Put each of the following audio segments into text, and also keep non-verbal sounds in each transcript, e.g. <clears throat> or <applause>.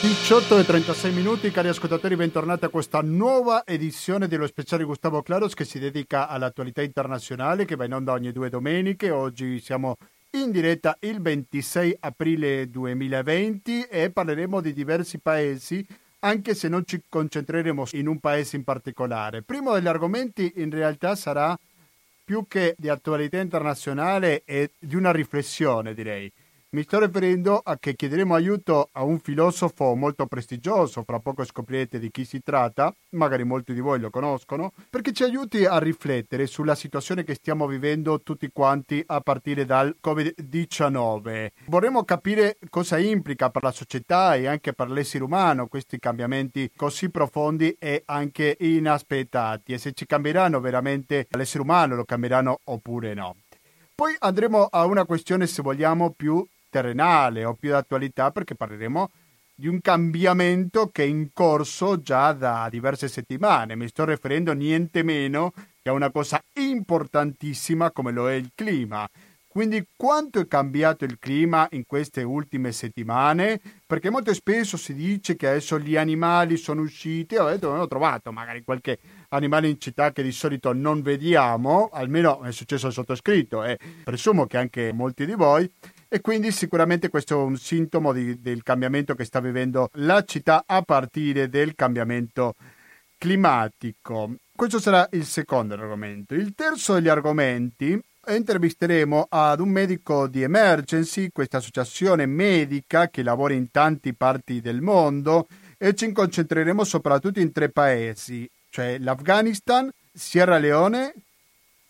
18 e 36 minuti, cari ascoltatori, bentornati a questa nuova edizione dello speciale Gustavo Claros che si dedica all'attualità internazionale che va in onda ogni due domeniche. Oggi siamo in diretta il 26 aprile 2020 e parleremo di diversi paesi anche se non ci concentreremo in un paese in particolare. Primo degli argomenti in realtà sarà più che di attualità internazionale e di una riflessione, direi. Mi sto riferendo a che chiederemo aiuto a un filosofo molto prestigioso, fra poco scoprirete di chi si tratta, magari molti di voi lo conoscono, perché ci aiuti a riflettere sulla situazione che stiamo vivendo tutti quanti a partire dal Covid-19. Vorremmo capire cosa implica per la società e anche per l'essere umano questi cambiamenti così profondi e anche inaspettati e se ci cambieranno veramente l'essere umano, lo cambieranno oppure no. Poi andremo a una questione, se vogliamo, più terrenale o più d'attualità perché parleremo di un cambiamento che è in corso già da diverse settimane. Mi sto riferendo niente meno che a una cosa importantissima come lo è il clima. Quindi quanto è cambiato il clima in queste ultime settimane? Perché molto spesso si dice che adesso gli animali sono usciti, ho detto, ho trovato magari qualche animale in città che di solito non vediamo, almeno è successo al sottoscritto e presumo che anche molti di voi, e quindi sicuramente questo è un sintomo di, del cambiamento che sta vivendo la città a partire del cambiamento climatico. Questo sarà il secondo argomento. Il terzo degli argomenti intervisteremo ad un medico di emergency, questa associazione medica che lavora in tante parti del mondo e ci concentreremo soprattutto in tre paesi, cioè l'Afghanistan, Sierra Leone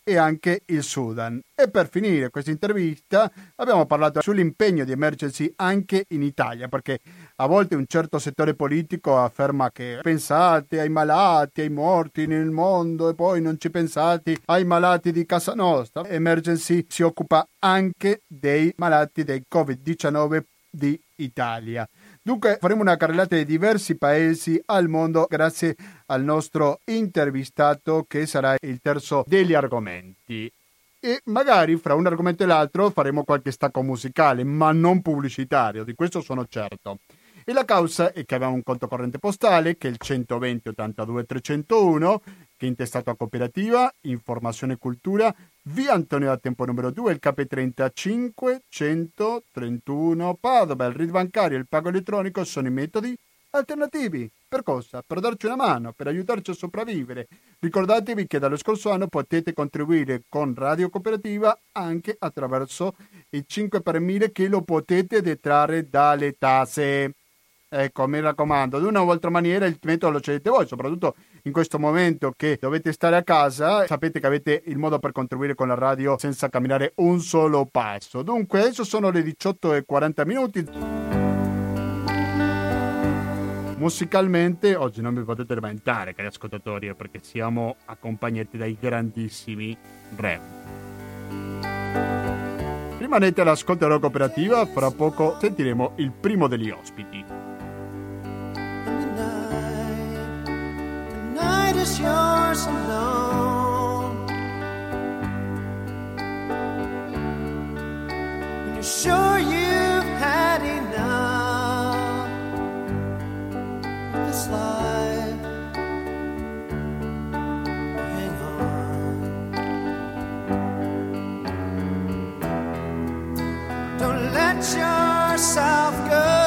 e anche il Sudan. E per finire questa intervista abbiamo parlato sull'impegno di emergency anche in Italia, perché a volte un certo settore politico afferma che pensate ai malati, ai morti nel mondo e poi non ci pensate ai malati di casa nostra. Emergency si occupa anche dei malati del Covid-19 di Italia. Dunque faremo una carrellata di diversi paesi al mondo grazie al nostro intervistato che sarà il terzo degli argomenti. E magari fra un argomento e l'altro faremo qualche stacco musicale, ma non pubblicitario, di questo sono certo. E la causa è che abbiamo un conto corrente postale che è il 120 82 301 che è intestato a cooperativa, informazione e cultura, via Antonio da Tempo numero 2, il KP35 131 Padova, il RID bancario e il pago elettronico sono i metodi alternativi. Per cosa? Per darci una mano, per aiutarci a sopravvivere. Ricordatevi che dallo scorso anno potete contribuire con Radio Cooperativa anche attraverso il 5 per 1000 che lo potete detrarre dalle tasse. Ecco, mi raccomando, ad una o altra maniera il metodo lo scegliete voi, soprattutto in questo momento che dovete stare a casa, sapete che avete il modo per contribuire con la radio senza camminare un solo passo. Dunque, adesso sono le 18 e 40 minuti. Musicalmente oggi non vi potete lamentare, cari ascoltatori, perché siamo accompagnati dai grandissimi re. Rimanete all'ascolto della cooperativa, fra poco sentiremo il primo degli ospiti. Is yours alone. When you're sure you've had enough of this life, hang on. Don't let yourself go.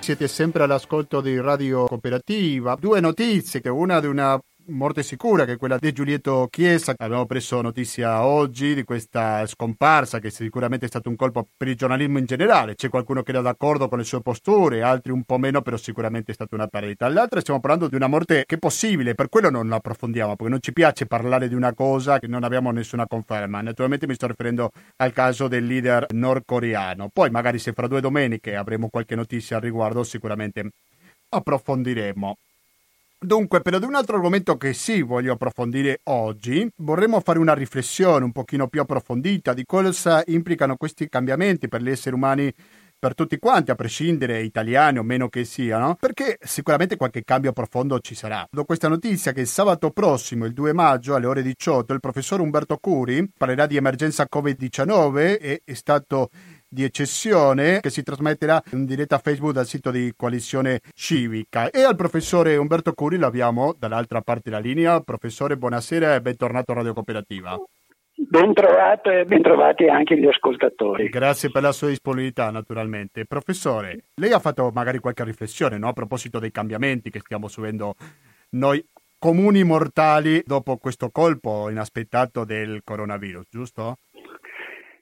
Siete sempre all'ascolto di Radio Cooperativa. Due notizie, una di una morte sicura che è quella di Giulietto Chiesa. Abbiamo preso notizia oggi di questa scomparsa che sicuramente è stato un colpo per il giornalismo in generale. C'è qualcuno che era d'accordo con le sue posture, altri un po' meno, però sicuramente è stata una perdita. L'altra stiamo parlando di una morte che è possibile, per quello non la approfondiamo, perché non ci piace parlare di una cosa che non abbiamo nessuna conferma. Naturalmente mi sto riferendo al caso del leader nordcoreano. Poi magari se fra due domeniche avremo qualche notizia al riguardo, sicuramente approfondiremo. Dunque, però di un altro argomento che sì voglio approfondire oggi, vorremmo fare una riflessione un pochino più approfondita di cosa implicano questi cambiamenti per gli esseri umani per tutti quanti, a prescindere italiani o meno che siano, perché sicuramente qualche cambio profondo ci sarà. Do questa notizia che sabato prossimo, il 2 maggio, alle ore 18, il professor Umberto Curi parlerà di emergenza Covid-19 e è stato di eccezione che si trasmetterà in diretta Facebook dal sito di Coalizione Civica. E al professore Umberto Curi l'abbiamo dall'altra parte della linea. Professore, buonasera e bentornato a Radio Cooperativa. Ben trovato e ben trovati anche gli ascoltatori. Grazie per la sua disponibilità, naturalmente. Professore, lei ha fatto magari qualche riflessione no? a proposito dei cambiamenti che stiamo subendo noi comuni mortali dopo questo colpo inaspettato del coronavirus, giusto?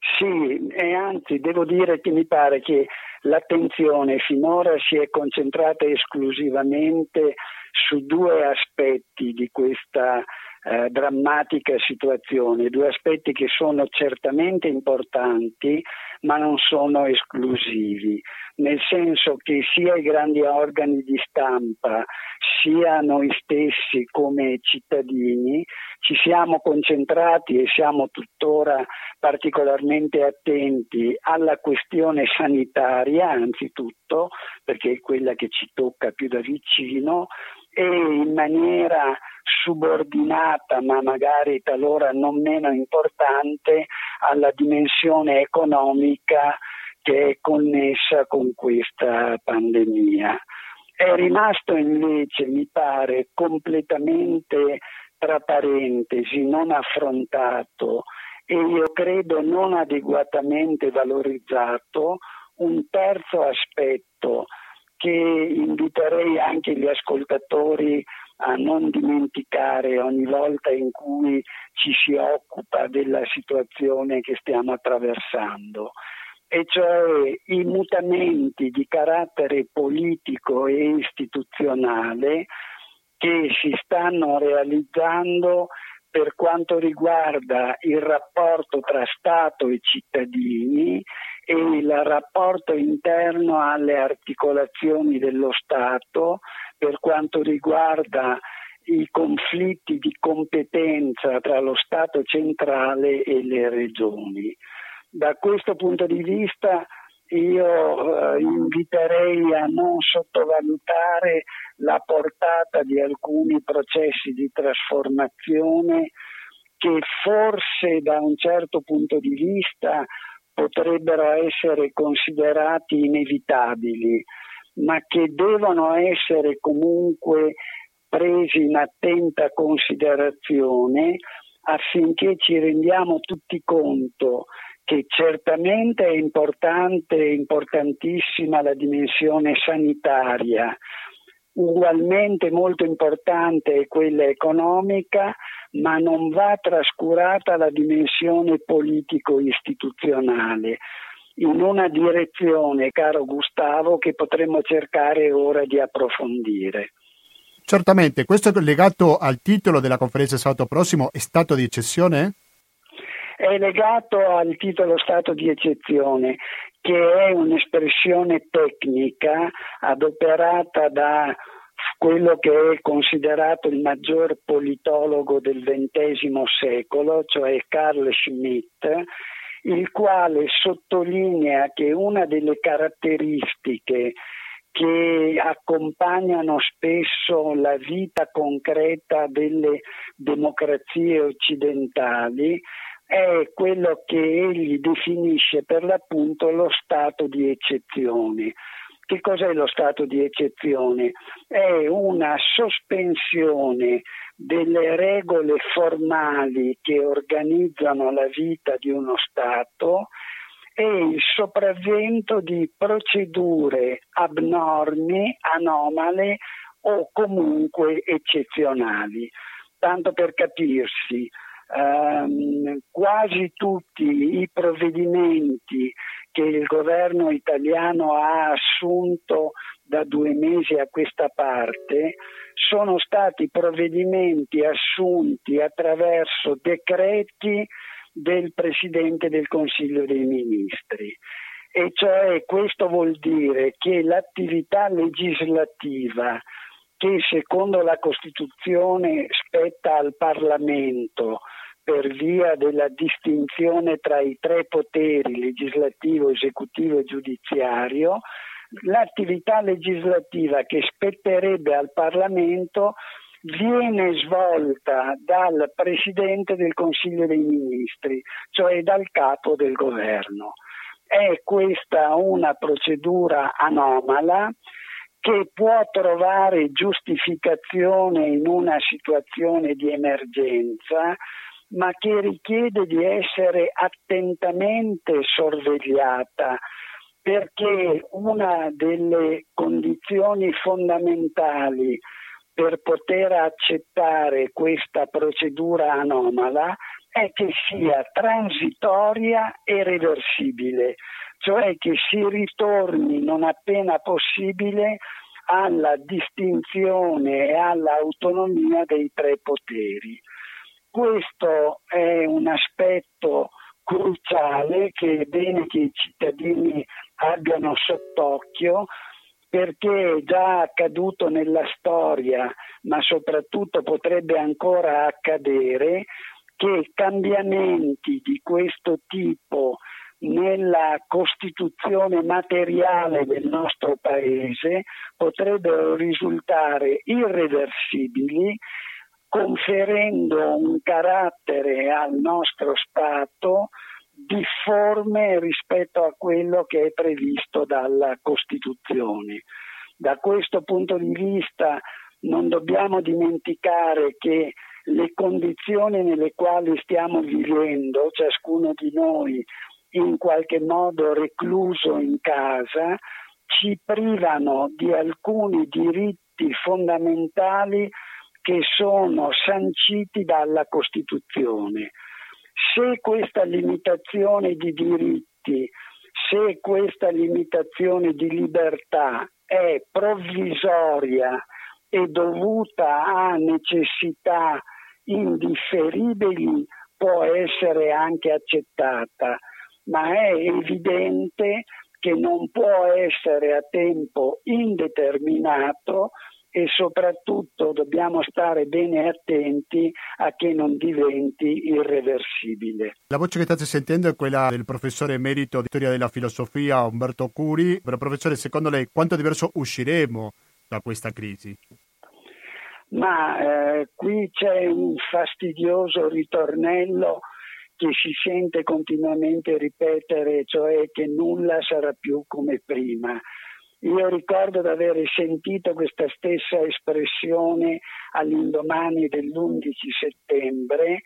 Sì, e anzi devo dire che mi pare che l'attenzione finora si è concentrata esclusivamente su due aspetti di questa eh, drammatica situazione, due aspetti che sono certamente importanti ma non sono esclusivi, nel senso che sia i grandi organi di stampa sia noi stessi come cittadini ci siamo concentrati e siamo tuttora particolarmente attenti alla questione sanitaria anzitutto, perché è quella che ci tocca più da vicino, e in maniera subordinata ma magari talora non meno importante alla dimensione economica che è connessa con questa pandemia. È rimasto invece, mi pare, completamente tra parentesi, non affrontato e io credo non adeguatamente valorizzato un terzo aspetto che inviterei anche gli ascoltatori a non dimenticare ogni volta in cui ci si occupa della situazione che stiamo attraversando, e cioè i mutamenti di carattere politico e istituzionale che si stanno realizzando per quanto riguarda il rapporto tra Stato e cittadini e il rapporto interno alle articolazioni dello Stato per quanto riguarda i conflitti di competenza tra lo Stato centrale e le regioni. Da questo punto di vista io eh, inviterei a non sottovalutare la portata di alcuni processi di trasformazione che forse da un certo punto di vista potrebbero essere considerati inevitabili, ma che devono essere comunque presi in attenta considerazione affinché ci rendiamo tutti conto che certamente è importante, importantissima la dimensione sanitaria, ugualmente molto importante è quella economica, ma non va trascurata la dimensione politico-istituzionale in una direzione, caro Gustavo, che potremmo cercare ora di approfondire. Certamente, questo legato al titolo della conferenza sabato prossimo è stato di eccezione? è legato al titolo stato di eccezione, che è un'espressione tecnica adoperata da quello che è considerato il maggior politologo del XX secolo, cioè Carl Schmitt, il quale sottolinea che una delle caratteristiche che accompagnano spesso la vita concreta delle democrazie occidentali è quello che egli definisce per l'appunto lo stato di eccezione. Che cos'è lo stato di eccezione? È una sospensione delle regole formali che organizzano la vita di uno Stato e il sopravvento di procedure abnormi, anomale o comunque eccezionali. Tanto per capirsi, ehm, quasi tutti i provvedimenti che il governo italiano ha assunto da due mesi a questa parte sono stati provvedimenti assunti attraverso decreti del Presidente del Consiglio dei Ministri. E cioè questo vuol dire che l'attività legislativa che secondo la Costituzione spetta al Parlamento per via della distinzione tra i tre poteri, legislativo, esecutivo e giudiziario, l'attività legislativa che spetterebbe al Parlamento viene svolta dal Presidente del Consiglio dei Ministri, cioè dal capo del governo. È questa una procedura anomala che può trovare giustificazione in una situazione di emergenza, ma che richiede di essere attentamente sorvegliata perché una delle condizioni fondamentali per poter accettare questa procedura anomala è che sia transitoria e reversibile, cioè che si ritorni non appena possibile alla distinzione e all'autonomia dei tre poteri. Questo è un aspetto cruciale che è bene che i cittadini abbiano sott'occhio perché è già accaduto nella storia, ma soprattutto potrebbe ancora accadere, che cambiamenti di questo tipo nella costituzione materiale del nostro paese potrebbero risultare irreversibili conferendo un carattere al nostro Stato difforme rispetto a quello che è previsto dalla Costituzione. Da questo punto di vista non dobbiamo dimenticare che le condizioni nelle quali stiamo vivendo, ciascuno di noi in qualche modo recluso in casa, ci privano di alcuni diritti fondamentali che sono sanciti dalla Costituzione. Se questa limitazione di diritti, se questa limitazione di libertà è provvisoria e dovuta a necessità indifferibili, può essere anche accettata, ma è evidente che non può essere a tempo indeterminato e soprattutto dobbiamo stare bene attenti a che non diventi irreversibile. La voce che state sentendo è quella del professore emerito di storia della filosofia Umberto Curi. Però professore, secondo lei quanto diverso usciremo da questa crisi? Ma eh, qui c'è un fastidioso ritornello che si sente continuamente ripetere, cioè che nulla sarà più come prima. Io ricordo di aver sentito questa stessa espressione all'indomani dell'11 settembre,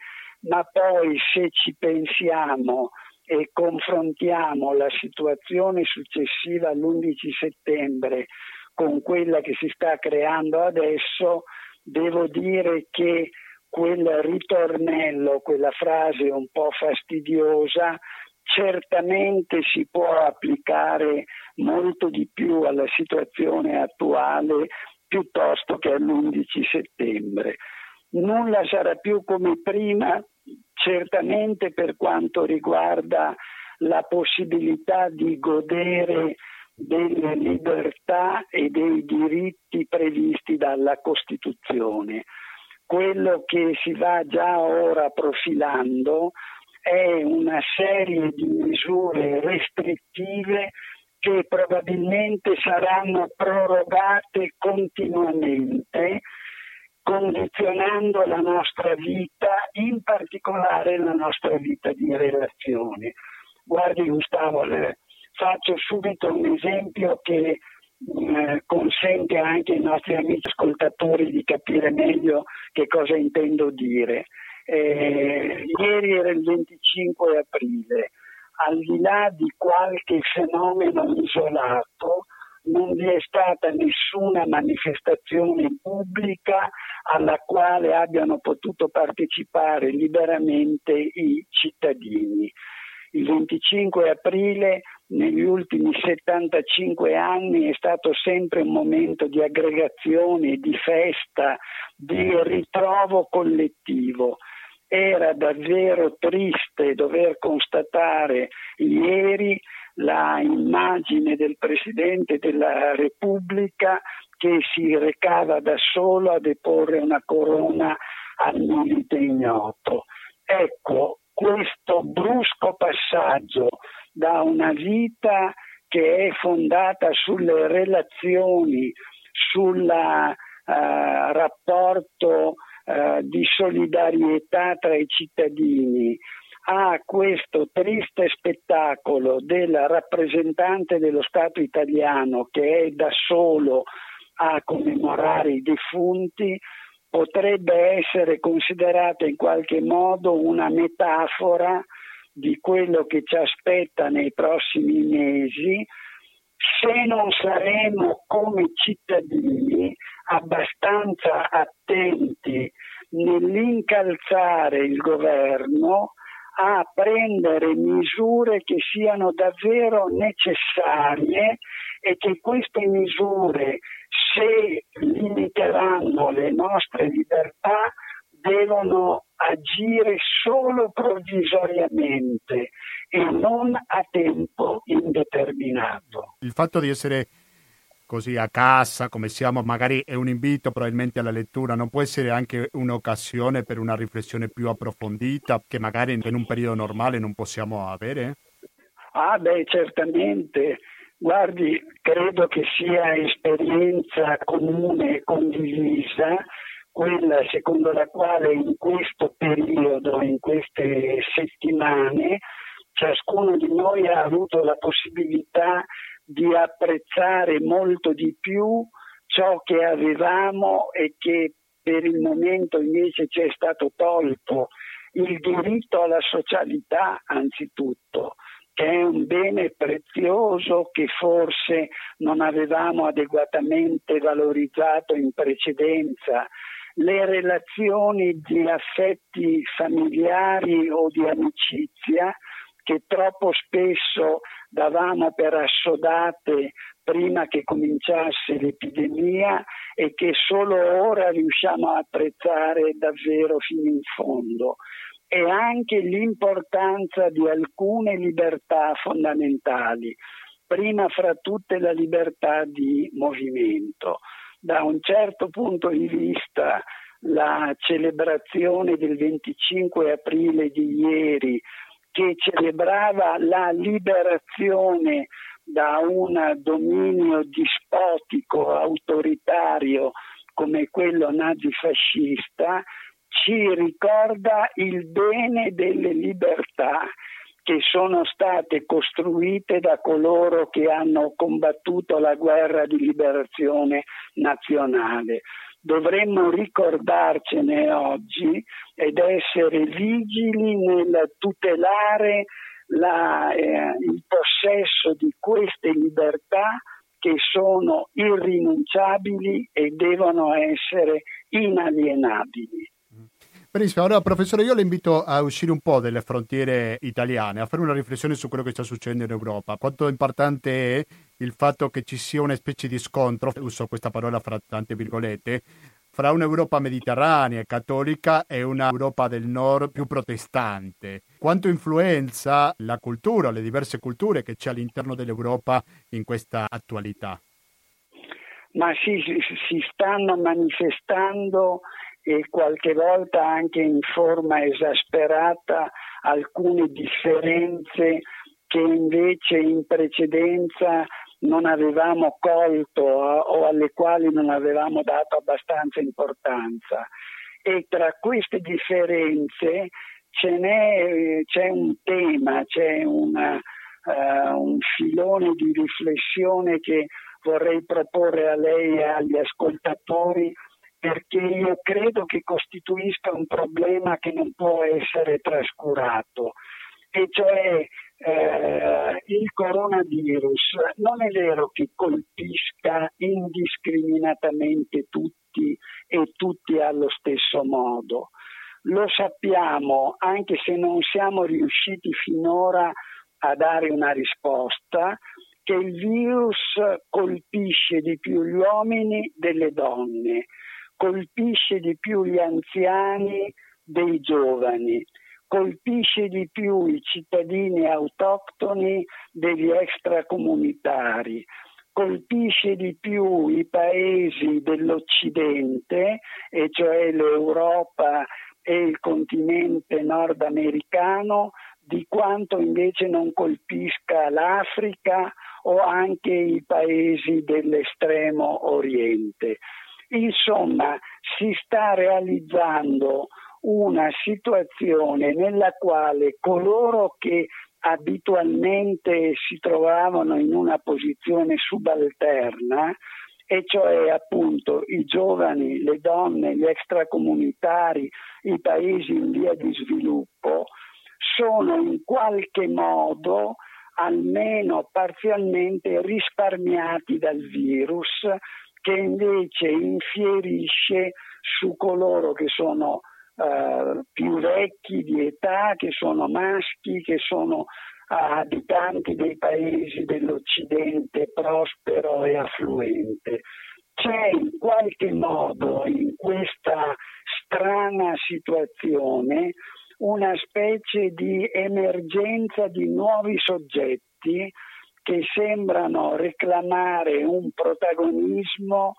ma poi se ci pensiamo e confrontiamo la situazione successiva all'11 settembre con quella che si sta creando adesso, devo dire che quel ritornello, quella frase un po' fastidiosa, certamente si può applicare molto di più alla situazione attuale piuttosto che all'11 settembre. Nulla sarà più come prima, certamente per quanto riguarda la possibilità di godere delle libertà e dei diritti previsti dalla Costituzione. Quello che si va già ora profilando è una serie di misure restrittive che probabilmente saranno prorogate continuamente, condizionando la nostra vita, in particolare la nostra vita di relazione. Guardi Gustavo, faccio subito un esempio che eh, consente anche ai nostri amici ascoltatori di capire meglio che cosa intendo dire. Eh, ieri era il 25 aprile, al di là di qualche fenomeno isolato, non vi è stata nessuna manifestazione pubblica alla quale abbiano potuto partecipare liberamente i cittadini. Il 25 aprile negli ultimi 75 anni è stato sempre un momento di aggregazione, di festa, di ritrovo collettivo. Era davvero triste dover constatare ieri la immagine del Presidente della Repubblica che si recava da solo a deporre una corona al milite ignoto. Ecco, questo brusco passaggio da una vita che è fondata sulle relazioni, sul eh, rapporto eh, di solidarietà tra i cittadini, a questo triste spettacolo del rappresentante dello Stato italiano che è da solo a commemorare i defunti, potrebbe essere considerata in qualche modo una metafora di quello che ci aspetta nei prossimi mesi se non saremo come cittadini abbastanza attenti nell'incalzare il governo a prendere misure che siano davvero necessarie e che queste misure, se limiteranno le nostre libertà, devono agire solo provvisoriamente e non a tempo indeterminato. Il fatto di essere così a casa come siamo, magari è un invito probabilmente alla lettura, non può essere anche un'occasione per una riflessione più approfondita che magari in un periodo normale non possiamo avere? Ah beh, certamente. Guardi, credo che sia esperienza comune e condivisa quella secondo la quale in questo periodo, in queste settimane, ciascuno di noi ha avuto la possibilità di apprezzare molto di più ciò che avevamo e che per il momento invece ci è stato tolto, il diritto alla socialità anzitutto, che è un bene prezioso che forse non avevamo adeguatamente valorizzato in precedenza, le relazioni di affetti familiari o di amicizia che troppo spesso davamo per assodate prima che cominciasse l'epidemia e che solo ora riusciamo a apprezzare davvero fino in fondo e anche l'importanza di alcune libertà fondamentali, prima fra tutte la libertà di movimento. Da un certo punto di vista la celebrazione del 25 aprile di ieri che celebrava la liberazione da un dominio dispotico, autoritario come quello nazifascista, ci ricorda il bene delle libertà che sono state costruite da coloro che hanno combattuto la guerra di liberazione nazionale dovremmo ricordarcene oggi ed essere vigili nel tutelare la, eh, il possesso di queste libertà che sono irrinunciabili e devono essere inalienabili. Benissimo, allora professore io le invito a uscire un po' dalle frontiere italiane, a fare una riflessione su quello che sta succedendo in Europa, quanto importante è il fatto che ci sia una specie di scontro, uso questa parola fra tante virgolette, fra un'Europa mediterranea cattolica e un'Europa del nord più protestante. Quanto influenza la cultura, le diverse culture che c'è all'interno dell'Europa in questa attualità? Ma sì, si stanno manifestando e qualche volta anche in forma esasperata alcune differenze che invece in precedenza non avevamo colto o alle quali non avevamo dato abbastanza importanza. E tra queste differenze c'è un tema, c'è una, uh, un filone di riflessione che vorrei proporre a lei e agli ascoltatori perché io credo che costituisca un problema che non può essere trascurato, e cioè eh, il coronavirus non è vero che colpisca indiscriminatamente tutti e tutti allo stesso modo. Lo sappiamo, anche se non siamo riusciti finora a dare una risposta, che il virus colpisce di più gli uomini delle donne colpisce di più gli anziani dei giovani, colpisce di più i cittadini autoctoni degli extracomunitari, colpisce di più i paesi dell'Occidente, e cioè l'Europa e il continente nordamericano, di quanto invece non colpisca l'Africa o anche i paesi dell'estremo oriente. Insomma, si sta realizzando una situazione nella quale coloro che abitualmente si trovavano in una posizione subalterna, e cioè appunto i giovani, le donne, gli extracomunitari, i paesi in via di sviluppo, sono in qualche modo almeno parzialmente risparmiati dal virus che invece infierisce su coloro che sono uh, più vecchi di età, che sono maschi, che sono uh, abitanti dei paesi dell'Occidente prospero e affluente. C'è in qualche modo in questa strana situazione una specie di emergenza di nuovi soggetti che sembrano reclamare un protagonismo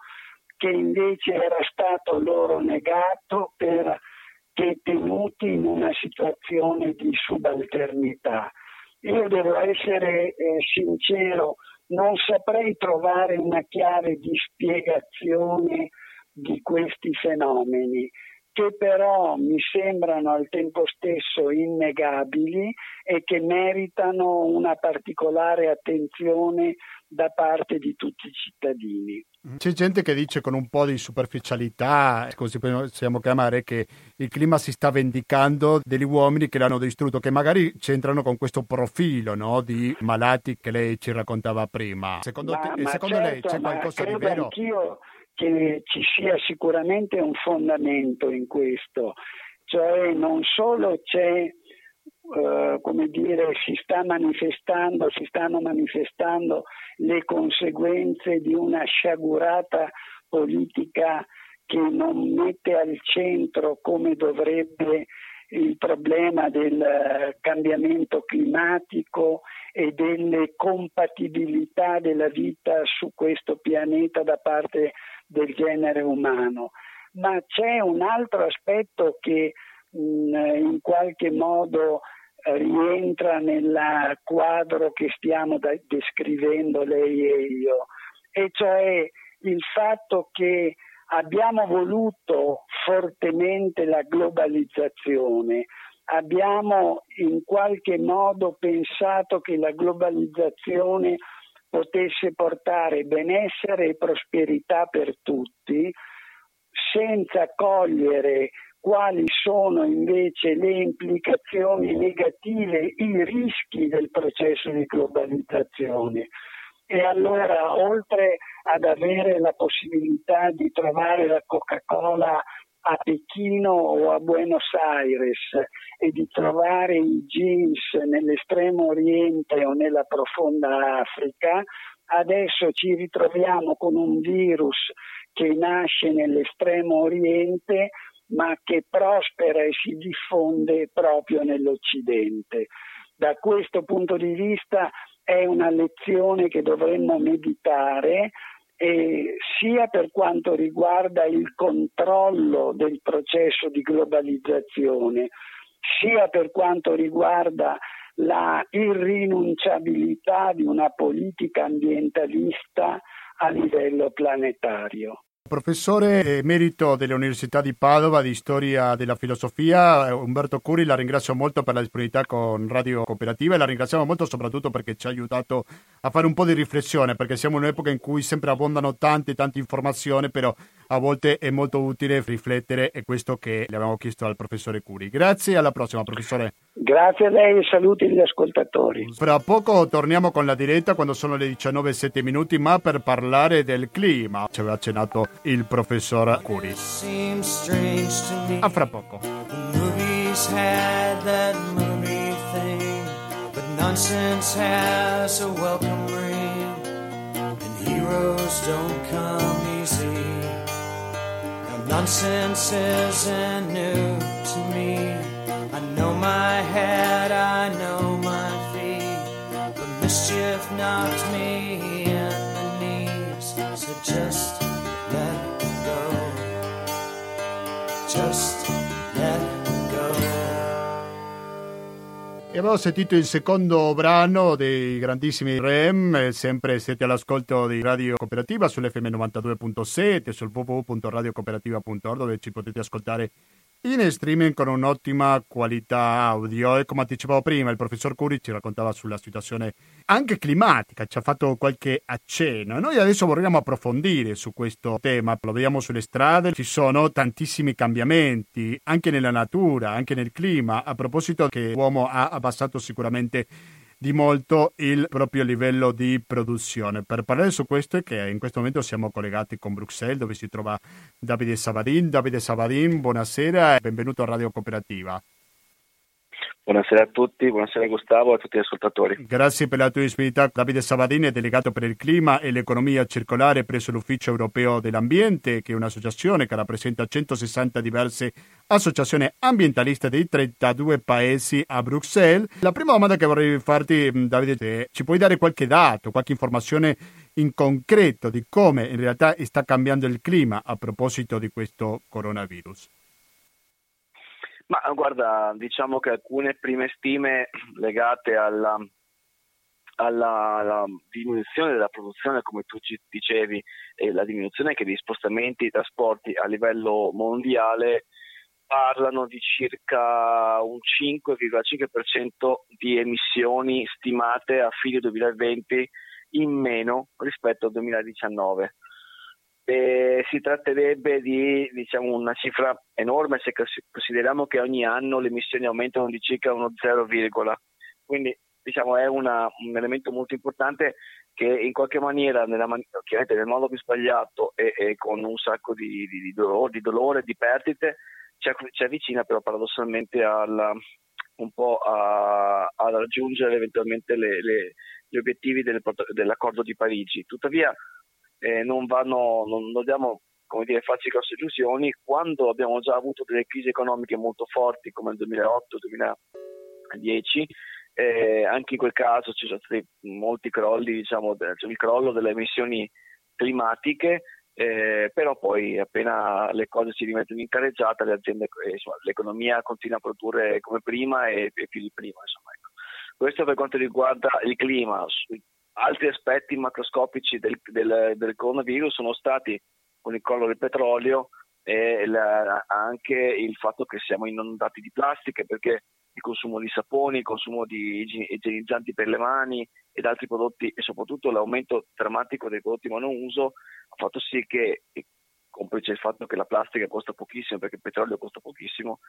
che invece era stato loro negato perché tenuti in una situazione di subalternità. Io devo essere eh, sincero, non saprei trovare una chiave di spiegazione di questi fenomeni che però mi sembrano al tempo stesso innegabili e che meritano una particolare attenzione da parte di tutti i cittadini. C'è gente che dice con un po' di superficialità, così possiamo chiamare, che il clima si sta vendicando degli uomini che l'hanno distrutto, che magari c'entrano con questo profilo no, di malati che lei ci raccontava prima. Secondo, ma, te, ma secondo certo, lei c'è qualcosa di vero? Anch'io che ci sia sicuramente un fondamento in questo, cioè non solo c'è Uh, come dire, si sta manifestando, si stanno manifestando le conseguenze di una sciagurata politica che non mette al centro come dovrebbe il problema del cambiamento climatico e delle compatibilità della vita su questo pianeta da parte del genere umano. Ma c'è un altro aspetto che mh, in qualche modo rientra nel quadro che stiamo da- descrivendo lei e io, e cioè il fatto che abbiamo voluto fortemente la globalizzazione, abbiamo in qualche modo pensato che la globalizzazione potesse portare benessere e prosperità per tutti, senza cogliere quali sono invece le implicazioni negative, i rischi del processo di globalizzazione. E allora, oltre ad avere la possibilità di trovare la Coca-Cola a Pechino o a Buenos Aires e di trovare i jeans nell'estremo oriente o nella profonda Africa, adesso ci ritroviamo con un virus che nasce nell'estremo oriente ma che prospera e si diffonde proprio nell'Occidente. Da questo punto di vista è una lezione che dovremmo meditare eh, sia per quanto riguarda il controllo del processo di globalizzazione, sia per quanto riguarda la irrinunciabilità di una politica ambientalista a livello planetario. Professore emerito dell'Università di Padova di Storia della Filosofia, Umberto Curi, la ringrazio molto per la disponibilità con Radio Cooperativa e la ringraziamo molto soprattutto perché ci ha aiutato a fare un po' di riflessione, perché siamo in un'epoca in cui sempre abbondano tante, tante informazioni, però a volte è molto utile riflettere e questo che le abbiamo chiesto al professore Curi. Grazie, alla prossima professore. Grazie a lei e saluti gli ascoltatori. Fra poco torniamo con la diretta quando sono le 19.07 minuti, ma per parlare del clima. Ci aveva accennato il professor Curi. A fra poco. Nonsense has a welcome ring, and heroes don't come easy. Nonsense isn't new to me. I know my head, I know my feet, but mischief knocked me in the knees. So just let go. Just E abbiamo sentito il secondo brano dei grandissimi Rem, sempre siete all'ascolto di Radio Cooperativa sull'FM 92.7, sul www.radiocooperativa.org dove ci potete ascoltare in streaming con un'ottima qualità audio. E come anticipavo prima il professor Curi ci raccontava sulla situazione anche climatica, ci ha fatto qualche accenno. Noi adesso vorremmo approfondire su questo tema, lo vediamo sulle strade, ci sono tantissimi cambiamenti anche nella natura, anche nel clima, a proposito che l'uomo ha abbassato sicuramente di molto il proprio livello di produzione. Per parlare su questo è che in questo momento siamo collegati con Bruxelles dove si trova Davide Savadin. Davide Savadin, buonasera e benvenuto a Radio Cooperativa. Buonasera a tutti, buonasera Gustavo e a tutti gli ascoltatori. Grazie per la tua disponibilità. Davide Savadini è delegato per il clima e l'economia circolare presso l'Ufficio europeo dell'ambiente, che è un'associazione che rappresenta 160 diverse associazioni ambientaliste di 32 paesi a Bruxelles. La prima domanda che vorrei farti, Davide, è ci puoi dare qualche dato, qualche informazione in concreto di come in realtà sta cambiando il clima a proposito di questo coronavirus? Ma guarda, diciamo che alcune prime stime legate alla, alla, alla, diminuzione della produzione, come tu dicevi, e la diminuzione anche degli spostamenti e trasporti a livello mondiale parlano di circa un 5,5% di emissioni stimate a fine 2020 in meno rispetto al 2019. Eh, si tratterebbe di diciamo, una cifra enorme se consideriamo che ogni anno le emissioni aumentano di circa uno 0, quindi diciamo, è una, un elemento molto importante che in qualche maniera, nella chiaramente nel modo più sbagliato e, e con un sacco di, di, di, dolore, di dolore, di perdite, ci, ci avvicina però paradossalmente alla, un po' a, a raggiungere eventualmente le, le, gli obiettivi del, dell'accordo di Parigi. Tuttavia eh, non, vanno, non dobbiamo come dire, farci grosse illusioni quando abbiamo già avuto delle crisi economiche molto forti come il 2008-2010 eh, anche in quel caso ci sono stati molti crolli, diciamo, cioè il crollo delle emissioni climatiche, eh, però poi appena le cose si rimettono in carreggiata, le aziende, eh, insomma, l'economia continua a produrre come prima e, e più di prima. Insomma, ecco. Questo per quanto riguarda il clima. Altri aspetti macroscopici del, del, del coronavirus sono stati con il crollo del petrolio e la, anche il fatto che siamo inondati di plastiche perché il consumo di saponi, il consumo di igienizzanti per le mani ed altri prodotti e soprattutto l'aumento drammatico dei prodotti monouso ha fatto sì che, complice il fatto che la plastica costa pochissimo perché il petrolio costa pochissimo,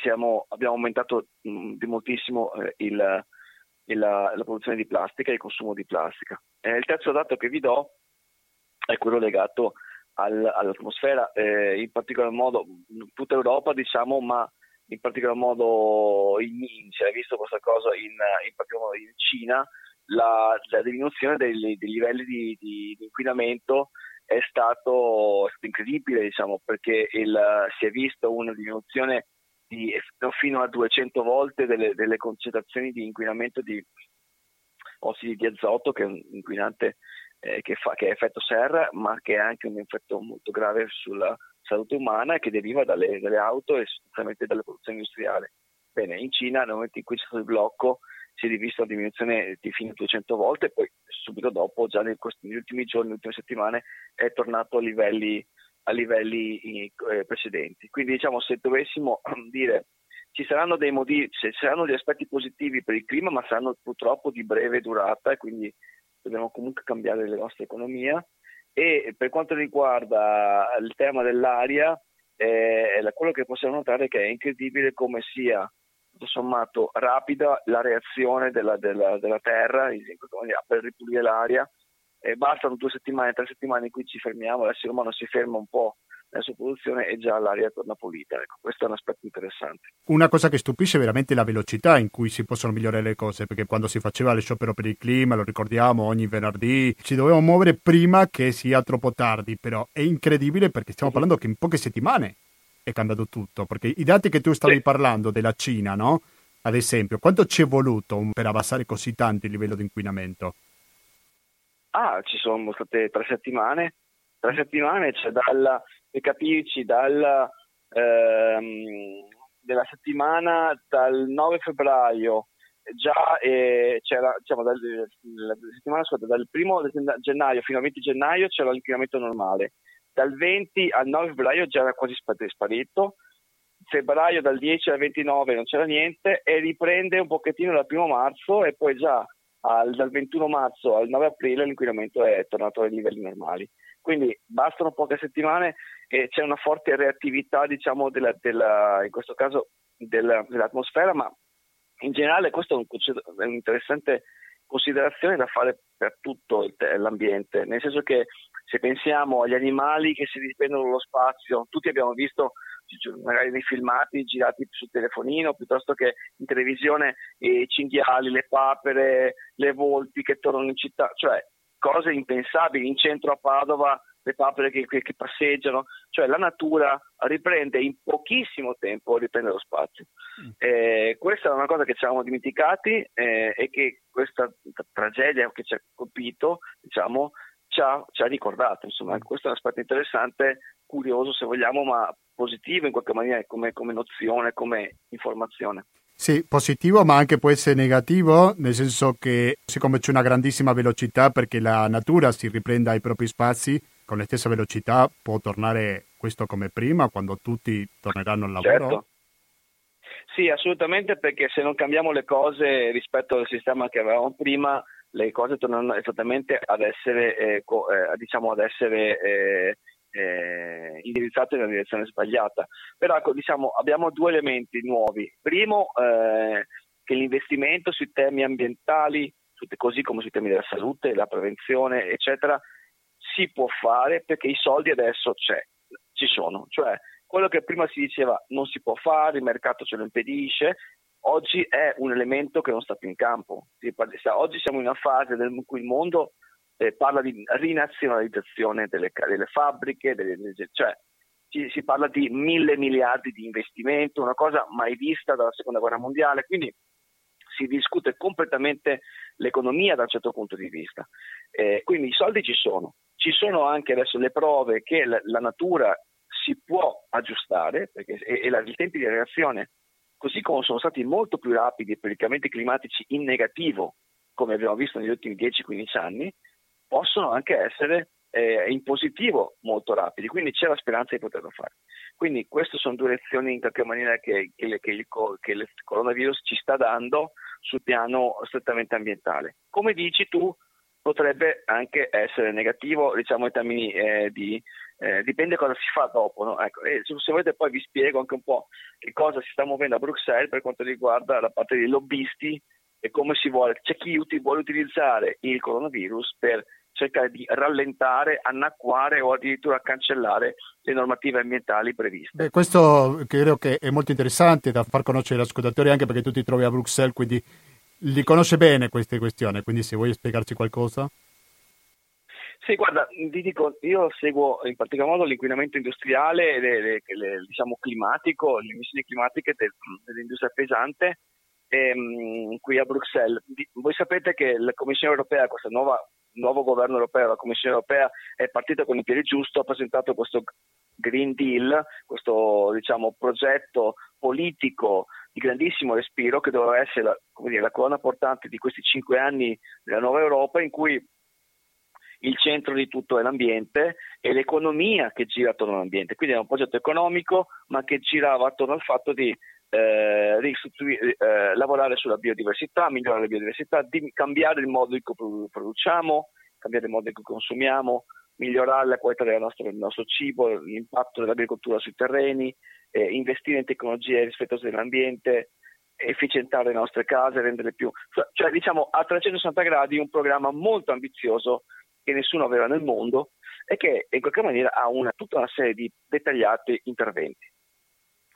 siamo, abbiamo aumentato mh, di moltissimo eh, il, la, la, produzione di plastica e il consumo di plastica. Eh, il terzo dato che vi do è quello legato al, all'atmosfera, eh, in particolar modo in tutta Europa, diciamo, ma in particolar modo in, si è visto questa cosa in, in in Cina, la, la diminuzione dei, dei livelli di, di, di, inquinamento è stato, incredibile, diciamo, perché il, si è visto una diminuzione di, fino a 200 volte delle, delle concentrazioni di inquinamento di ossidi di azoto, che è un inquinante eh, che, fa, che è effetto serra, ma che ha anche un effetto molto grave sulla salute umana che deriva dalle, dalle auto e sostanzialmente dalle produzioni industriali. Bene, in Cina nel momento in cui c'è stato il blocco si è rivista una diminuzione di fino a 200 volte, poi subito dopo, già negli ultimi giorni, nelle ultime settimane, è tornato a livelli, a livelli eh, precedenti. Quindi diciamo se dovessimo dire ci saranno dei motivi, ci saranno degli aspetti positivi per il clima, ma saranno purtroppo di breve durata e quindi dobbiamo comunque cambiare la nostra economia. E per quanto riguarda il tema dell'aria, eh, quello che possiamo notare è che è incredibile come sia tutto sommato rapida la reazione della, della, della Terra per ripulire l'aria. Eh, bastano due settimane, tre settimane in cui ci fermiamo, l'essere umano si ferma un po' nella sua produzione e già l'aria torna pulita. Ecco, questo è un aspetto interessante. Una cosa che stupisce è veramente la velocità in cui si possono migliorare le cose, perché quando si faceva lo sciopero per il clima, lo ricordiamo, ogni venerdì ci dovevamo muovere prima che sia troppo tardi, però è incredibile perché stiamo parlando che in poche settimane è cambiato tutto, perché i dati che tu stavi sì. parlando della Cina, no? Ad esempio, quanto ci è voluto per abbassare così tanto il livello di inquinamento? Ah, ci sono state tre settimane. Tre settimane, cioè dal, per capirci, dal, ehm, della settimana dal 9 febbraio. Già eh, c'era, diciamo, dal, la settimana scorsa, dal 1 gennaio fino al 20 gennaio c'era l'inquinamento normale, dal 20 al 9 febbraio già era quasi sparito, febbraio dal 10 al 29 non c'era niente e riprende un pochettino dal 1 marzo e poi già al, dal 21 marzo al 9 aprile l'inquinamento è tornato ai livelli normali. Quindi bastano poche settimane e c'è una forte reattività, diciamo, della, della, in questo caso della, dell'atmosfera, ma in generale questa è, un, è un'interessante considerazione da fare per tutto l'ambiente, nel senso che se pensiamo agli animali che si riprendono lo spazio, tutti abbiamo visto magari dei filmati girati sul telefonino piuttosto che in televisione i cinghiali, le papere, le volpi che tornano in città, cioè cose impensabili in centro a Padova le papere che, che, che, passeggiano, cioè la natura riprende in pochissimo tempo riprende lo spazio. Mm. Eh, questa è una cosa che ci eravamo dimenticati eh, e che questa tragedia che ci ha colpito, diciamo, ci ha, ci ha ricordato. Insomma, mm. questo è un aspetto interessante, curioso se vogliamo, ma positivo in qualche maniera come, come nozione, come informazione. Sì, positivo, ma anche può essere negativo, nel senso che siccome c'è una grandissima velocità perché la natura si riprenda ai propri spazi, con la stessa velocità può tornare questo come prima, quando tutti torneranno al lavoro? Certo. Sì, assolutamente, perché se non cambiamo le cose rispetto al sistema che avevamo prima, le cose tornano esattamente ad essere, eh, co- eh, diciamo ad essere eh, eh, indirizzate nella direzione sbagliata. Però ecco, diciamo, abbiamo due elementi nuovi. Primo, eh, che l'investimento sui temi ambientali, così come sui temi della salute, la prevenzione, eccetera, si può fare perché i soldi adesso c'è, ci sono. Cioè, quello che prima si diceva non si può fare, il mercato ce lo impedisce, oggi è un elemento che non sta più in campo. Oggi siamo in una fase in cui il mondo eh, parla di rinazionalizzazione delle, delle fabbriche, delle, cioè ci, si parla di mille miliardi di investimento, una cosa mai vista dalla seconda guerra mondiale, quindi si discute completamente l'economia da un certo punto di vista. Eh, quindi i soldi ci sono, ci sono anche adesso le prove che la, la natura si può aggiustare perché, e, e la, i tempi di reazione, così come sono stati molto più rapidi per i cambiamenti climatici in negativo, come abbiamo visto negli ultimi 10-15 anni, possono anche essere eh, in positivo molto rapidi, quindi c'è la speranza di poterlo fare. Quindi queste sono due lezioni in qualche maniera che, che, che, il, che il coronavirus ci sta dando sul piano strettamente ambientale. Come dici tu, potrebbe anche essere negativo, diciamo in termini eh, di eh, dipende cosa si fa dopo. No? Ecco, se volete poi vi spiego anche un po' che cosa si sta muovendo a Bruxelles per quanto riguarda la parte dei lobbisti e come si vuole, c'è chi uti, vuole utilizzare il coronavirus per cercare di rallentare, annacquare o addirittura cancellare le normative ambientali previste. Beh, questo credo che è molto interessante da far conoscere agli ascoltatori anche perché tu ti trovi a Bruxelles, quindi li conosce bene queste questioni, quindi se vuoi spiegarci qualcosa. Sì, guarda, ti dico, io seguo in particolar modo l'inquinamento industriale, le, le, le, diciamo climatico, le emissioni climatiche del, dell'industria pesante ehm, qui a Bruxelles. Voi sapete che la Commissione europea, questo nuovo governo europeo, la Commissione europea è partita con il piede giusto, ha presentato questo Green Deal, questo diciamo, progetto politico di grandissimo respiro che doveva essere la, dire, la colonna portante di questi cinque anni della nuova Europa in cui il centro di tutto è l'ambiente e l'economia che gira attorno all'ambiente. Quindi è un progetto economico ma che girava attorno al fatto di eh, eh, lavorare sulla biodiversità, migliorare la biodiversità, di cambiare il modo in cui produciamo, cambiare il modo in cui consumiamo, migliorare la qualità del nostro, del nostro cibo, l'impatto dell'agricoltura sui terreni, eh, investire in tecnologie rispettose dell'ambiente, efficientare le nostre case, renderle più... Cioè diciamo a 360 gradi un programma molto ambizioso che nessuno aveva nel mondo e che in qualche maniera ha una, tutta una serie di dettagliati interventi.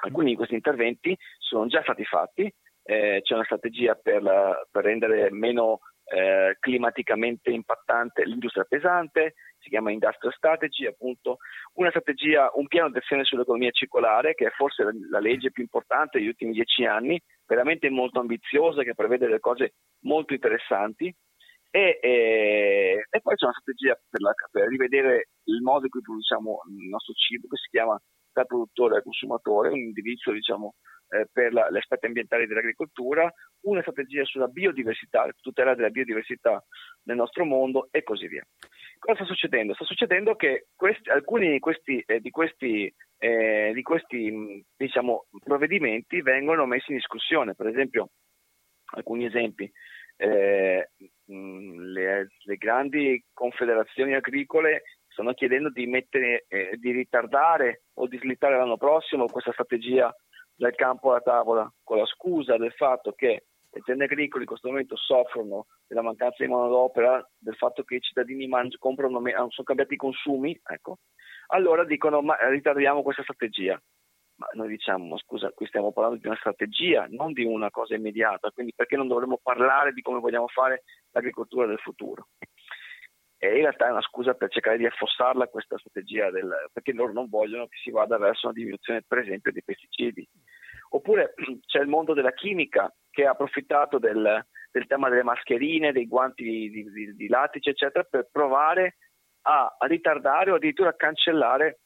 Alcuni di questi interventi sono già stati fatti, eh, c'è una strategia per, la, per rendere meno eh, climaticamente impattante l'industria pesante, si chiama Industrial Strategy, appunto, una strategia, un piano d'azione sull'economia circolare, che è forse la, la legge più importante degli ultimi dieci anni, veramente molto ambiziosa, che prevede delle cose molto interessanti, E, e, e, poi c'è una strategia per, la, per, rivedere il modo in cui produciamo il nostro cibo che si chiama dal produttore al consumatore, un indirizzo diciamo, eh, per la, gli aspetti ambientali dell'agricoltura, una strategia sulla biodiversità, la tutela della biodiversità nel nostro mondo e così via. Cosa sta succedendo? Sta succedendo che questi, alcuni di questi, eh, di questi, eh, di questi diciamo, provvedimenti vengono messi in discussione, per esempio alcuni esempi. Eh, le, le, grandi confederazioni agricole stanno chiedendo di, mettere, eh, di ritardare o di slittare l'anno prossimo questa strategia del campo alla tavola, con la scusa del fatto che le aziende agricole in questo momento soffrono della mancanza di manodopera, del fatto che i cittadini mangi, comprano, sono cambiati i consumi, ecco, allora dicono ma ritardiamo questa strategia. Ma noi diciamo, scusa, qui stiamo parlando di una strategia, non di una cosa immediata, quindi perché non dovremmo parlare di come vogliamo fare l'agricoltura del futuro? E in realtà è una scusa per cercare di affossarla questa strategia, del, perché loro non vogliono che si vada verso una diminuzione, per esempio, dei pesticidi. Oppure <clears throat> c'è il mondo della chimica che ha approfittato del, del tema delle mascherine, dei guanti di, di, di lattice, eccetera, per provare a ritardare o addirittura a cancellare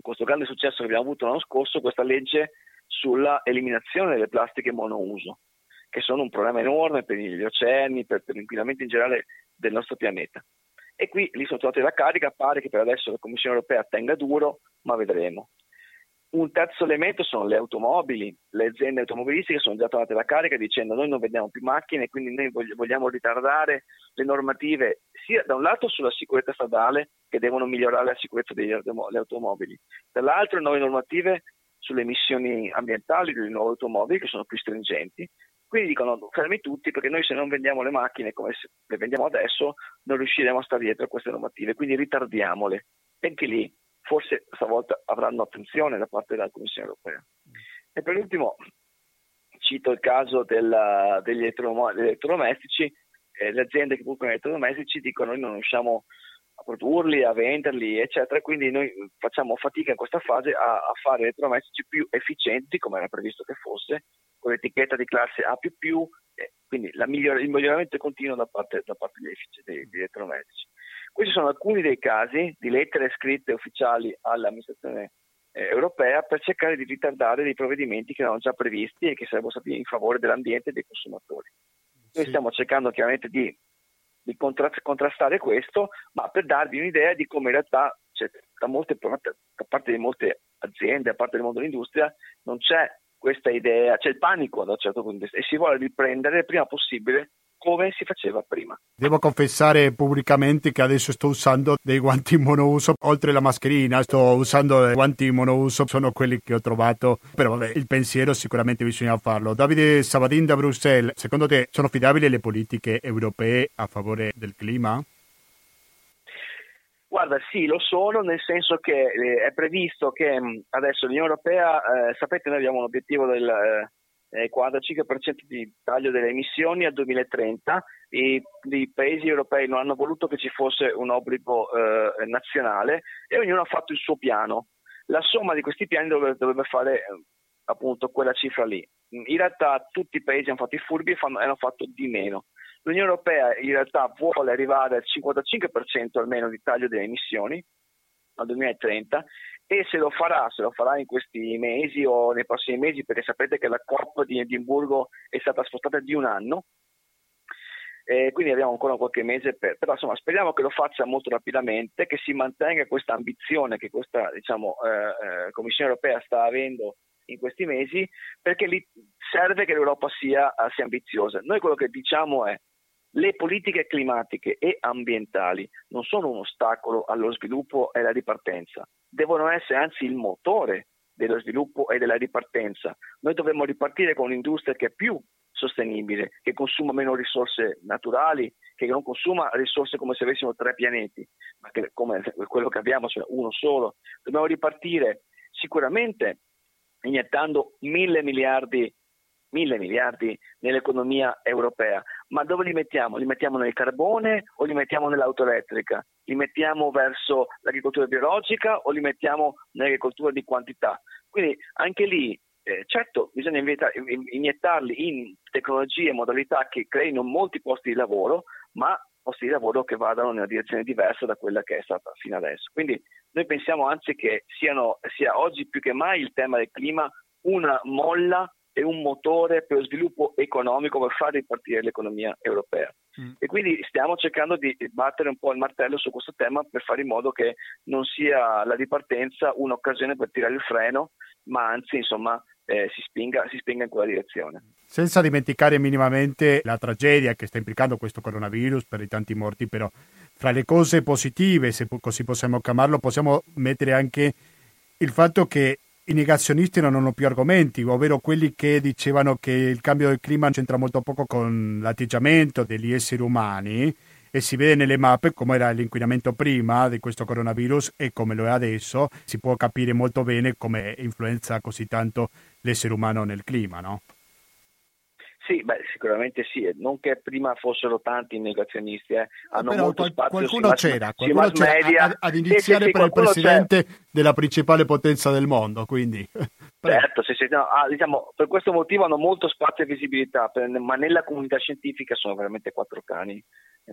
questo grande successo che abbiamo avuto l'anno scorso, questa legge sulla eliminazione delle plastiche monouso, che sono un problema enorme per gli oceani, per, per l'inquinamento in generale del nostro pianeta. E qui lì sono trovate la carica, pare che per adesso la Commissione europea tenga duro, ma vedremo. Un terzo elemento sono le automobili, le aziende automobilistiche sono già trovate la carica dicendo noi non vendiamo più macchine, quindi noi vogliamo ritardare le normative sia da un lato sulla sicurezza stradale che devono migliorare la sicurezza delle automobili, dall'altro nuove normative sulle emissioni ambientali delle nuove automobili che sono più stringenti. Quindi dicono fermi tutti perché noi se non vendiamo le macchine come le vendiamo adesso non riusciremo a stare dietro a queste normative, quindi ritardiamole. E anche lì forse stavolta avranno attenzione da parte della Commissione europea. E per ultimo cito il caso della, degli elettrodomestici, eh, le aziende che producono elettrodomestici dicono noi non riusciamo a produrli, a venderli, eccetera, quindi noi facciamo fatica in questa fase a, a fare elettrodomestici più efficienti, come era previsto che fosse, con l'etichetta di classe A++, eh, quindi miglior- il miglioramento continuo da parte, da parte degli, degli elettrodomestici. Questi sono alcuni dei casi di lettere scritte ufficiali all'amministrazione eh, europea per cercare di ritardare dei provvedimenti che erano già previsti e che sarebbero stati in favore dell'ambiente e dei consumatori. Noi sì. stiamo cercando chiaramente di, di contra- contrastare questo, ma per darvi un'idea di come in realtà cioè, da, molte, da parte di molte aziende, da parte del mondo dell'industria, non c'è questa idea, c'è il panico da un certo punto di vista e si vuole riprendere il prima possibile come si faceva prima. Devo confessare pubblicamente che adesso sto usando dei guanti monouso, oltre la mascherina, sto usando guanti monouso, sono quelli che ho trovato, però vabbè, il pensiero sicuramente bisogna farlo. Davide Sabadin da Bruxelles, secondo te sono affidabili le politiche europee a favore del clima? Guarda, sì, lo sono, nel senso che eh, è previsto che adesso l'Unione Europea, eh, sapete, noi abbiamo un obiettivo del eh, eh, 45% di taglio delle emissioni al 2030. I, I, paesi europei non hanno voluto che ci fosse un obbligo eh, nazionale e ognuno ha fatto il suo piano. La somma di questi piani dovrebbe, dovrebbe fare eh, appunto quella cifra lì. In realtà tutti i paesi hanno fatto i furbi e fanno, hanno fatto di meno. L'Unione Europea in realtà vuole arrivare al 55% almeno di taglio delle emissioni al 2030 e se lo farà, se lo farà in questi mesi o nei prossimi mesi, perché sapete che la COP di Edimburgo è stata spostata di un anno, eh, quindi abbiamo ancora qualche mese per, però insomma speriamo che lo faccia molto rapidamente, che si mantenga questa ambizione che questa diciamo, eh, eh, Commissione europea sta avendo in questi mesi, perché lì serve che l'Europa sia, sia ambiziosa. Noi quello che diciamo è le politiche climatiche e ambientali non sono un ostacolo allo sviluppo e alla ripartenza, devono essere anzi il motore dello sviluppo e della ripartenza. Noi dovremmo ripartire con un'industria che è più sostenibile, che consuma meno risorse naturali, che non consuma risorse come se avessimo tre pianeti, ma che, come <laughs> quello che abbiamo, cioè uno solo. Dobbiamo ripartire sicuramente iniettando mille miliardi mille miliardi nell'economia europea, ma dove li mettiamo? Li mettiamo nel carbone o li mettiamo nell'auto elettrica? Li mettiamo verso l'agricoltura biologica o li mettiamo nell'agricoltura di quantità? Quindi anche lì eh, certo bisogna iniettarli in tecnologie e modalità che creino molti posti di lavoro, ma posti di lavoro che vadano in una direzione diversa da quella che è stata fino adesso. Quindi noi pensiamo anzi che siano, sia oggi più che mai il tema del clima una molla e un motore per lo sviluppo economico per far ripartire l'economia europea. Mm. E quindi stiamo cercando di battere un po' il martello su questo tema per fare in modo che non sia la ripartenza un'occasione per tirare il freno, ma anzi, insomma, eh, si, spinga, si spinga in quella direzione. Senza dimenticare minimamente la tragedia che sta implicando questo coronavirus per i tanti morti, però fra le cose positive, se così possiamo chiamarlo, possiamo mettere anche il fatto che i negazionisti non hanno più argomenti, ovvero quelli che dicevano che il cambio del clima c'entra molto poco con l'atteggiamento degli esseri umani e si vede nelle mappe come era l'inquinamento prima di questo coronavirus e come lo è adesso, si può capire molto bene come influenza così tanto l'essere umano nel clima, no? Sì, beh, sicuramente sì, non che prima fossero tanti i negazionisti, eh. hanno Però molto qual- spazio qualcuno mass, c'era, qualcuno c'era ad, ad iniziare sì, sì, per il presidente c'è. della principale potenza del mondo, quindi... <laughs> Certo, sì, sì, no, ah, diciamo, per questo motivo hanno molto spazio e visibilità, per, ma nella comunità scientifica sono veramente quattro cani, nel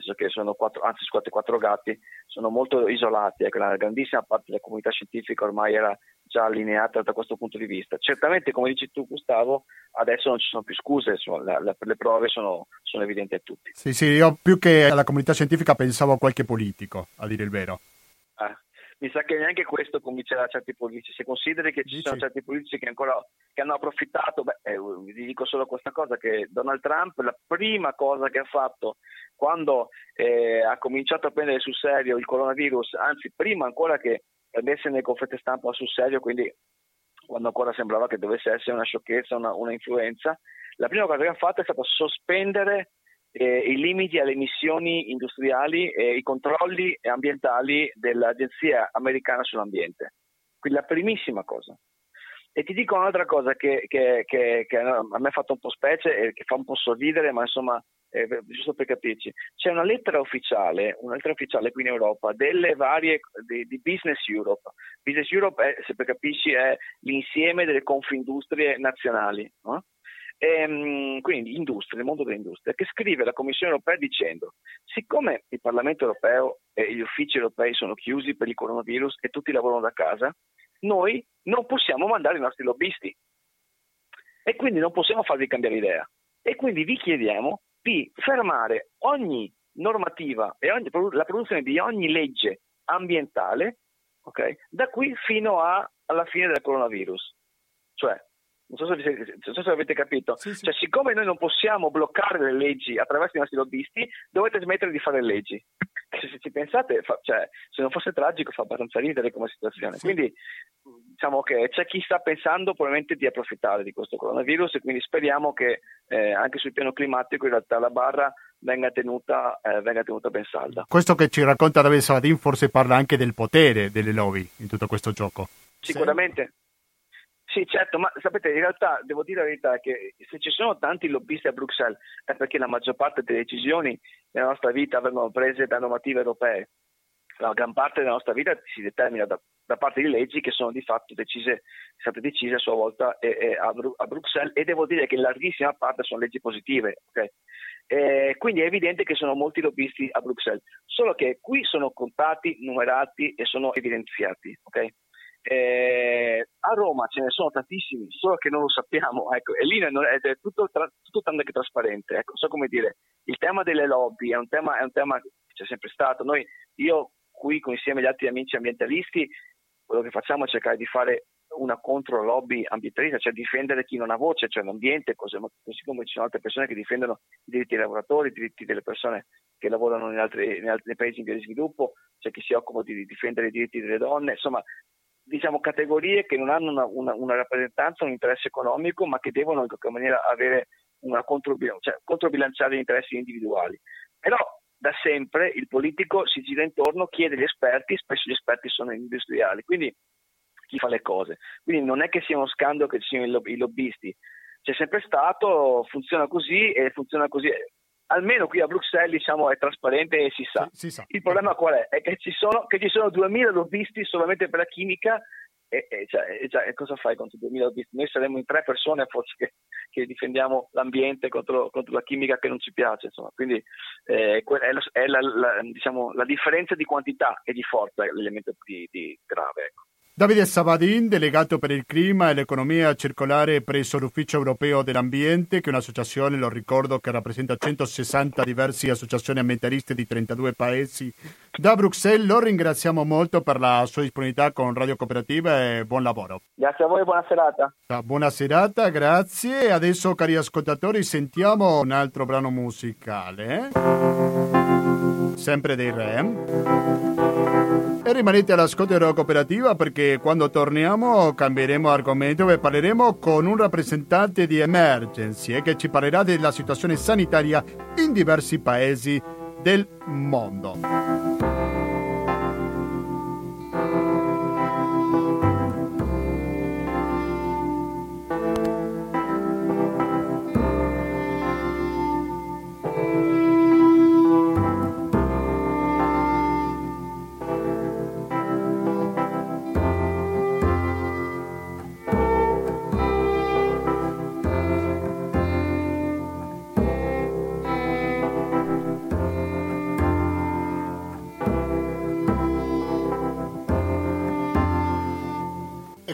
senso che sono quattro, anzi scusate, quattro gatti, sono molto isolati, ecco, la grandissima parte della comunità scientifica ormai era già allineata da questo punto di vista. Certamente, come dici tu Gustavo, adesso non ci sono più scuse, insomma, la, la, le prove sono, sono, evidenti a tutti. Sì, sì, io più che alla comunità scientifica pensavo a qualche politico, a dire il vero. Ah, mi sa che neanche questo convincerà certi politici. Se consideri che ci Dici. sono certi politici che ancora che hanno approfittato, beh, eh, vi dico solo questa cosa: che Donald Trump, la prima cosa che ha fatto quando eh, ha cominciato a prendere sul serio il coronavirus, anzi, prima ancora che prendesse nelle conferenze stampa sul serio, quindi quando ancora sembrava che dovesse essere una sciocchezza, una, una influenza, la prima cosa che ha fatto è stata sospendere eh, i limiti alle emissioni industriali e i controlli ambientali dell'Agenzia americana sull'ambiente. Quindi la primissima cosa. E ti dico un'altra cosa che, che, che, che a me ha fatto un po' specie e che fa un po' sorridere, ma insomma, eh, giusto per capirci, c'è una lettera ufficiale, una ufficiale qui in Europa delle varie di, di Business Europe. Business Europe, è, se per capisci, è l'insieme delle confindustrie nazionali. No? ehm, quindi industria, il mondo dell'industria, che scrive alla Commissione europea dicendo siccome il Parlamento europeo e gli uffici europei sono chiusi per il coronavirus e tutti lavorano da casa, noi non possiamo mandare i nostri lobbisti e quindi non possiamo farvi cambiare idea. E quindi vi chiediamo di fermare ogni normativa e ogni, la produzione di ogni legge ambientale okay, da qui fino a, alla fine del coronavirus. Cioè, non so se, non so se avete capito. Sì, sì. Cioè, siccome noi non possiamo bloccare le leggi attraverso i nostri lobbisti, dovete smettere di fare leggi. Se ci pensate, fa, cioè, se non fosse tragico, fa abbastanza ridere come situazione. Sì. Quindi, diciamo che c'è chi sta pensando probabilmente di approfittare di questo coronavirus e quindi speriamo che eh, anche sul piano climatico in realtà la barra venga tenuta, eh, venga tenuta ben salda. Questo che ci racconta Davide Saladin forse parla anche del potere delle lobby in tutto questo gioco. Sicuramente. Sì, certo, ma sapete, in realtà devo dire la verità che se ci sono tanti lobbisti a Bruxelles è perché la maggior parte delle decisioni nella nostra vita vengono prese da normative europee. La gran parte della nostra vita si determina da, da parte di leggi che sono di fatto decise, state decise a sua volta eh, eh, a, Bru- a, Bruxelles e devo dire che in larghissima parte sono leggi positive. Okay? Eh, quindi è evidente che sono molti lobbisti a Bruxelles, solo che qui sono contati, numerati e sono evidenziati. Okay? Eh, a Roma ce ne sono tantissimi, solo che non lo sappiamo, ecco, e lì è, è tutto, tra, tutto tanto che trasparente. Ecco, so come dire, il tema delle lobby è un tema, è un tema che c'è sempre stato. Noi, io qui, insieme agli altri amici ambientalisti, quello che facciamo è cercare di fare una contro lobby ambientalista, cioè difendere chi non ha voce, cioè l'ambiente, così, come ci sono altre persone che difendono i diritti dei lavoratori, i diritti delle persone che lavorano in altri, in altri paesi in via di sviluppo, c'è chi si occupa di difendere i diritti delle donne, insomma diciamo, categorie che non hanno una, una, una, rappresentanza, un interesse economico, ma che devono in qualche maniera avere una controbil- cioè, controbilanciare gli interessi individuali. Però da sempre il politico si gira intorno, chiede agli esperti, spesso gli esperti sono industriali, quindi chi fa le cose. Quindi non è che sia uno scandalo che ci siano i, lob- i lobbisti, c'è sempre stato, funziona così e funziona così almeno qui a Bruxelles diciamo, è trasparente e si sa. Si, si sa. Il problema qual è? È che ci sono, che ci sono 2000 lobbisti solamente per la chimica e, e, cioè, e cioè, cosa fai contro 2000 autisti? Noi saremmo in tre persone forse che, che difendiamo l'ambiente contro, contro, la chimica che non ci piace, insomma. quindi eh, è, la, è la, la, diciamo, la, differenza di quantità e di forza l'elemento di, di grave. Ecco. Davide Sabadin, delegato per il clima e l'economia circolare presso l'Ufficio Europeo dell'Ambiente, che è un'associazione, lo ricordo, che rappresenta 160 diverse associazioni ambientaliste di 32 paesi. Da Bruxelles lo ringraziamo molto per la sua disponibilità con Radio Cooperativa e buon lavoro. Grazie a voi, buona serata. Buona serata, grazie. Adesso, cari ascoltatori, sentiamo un altro brano musicale. Sempre dei Re. Rimanete all'ascolto della cooperativa perché quando torniamo cambieremo argomento e parleremo con un rappresentante di Emergency che ci parlerà della situazione sanitaria in diversi paesi del mondo.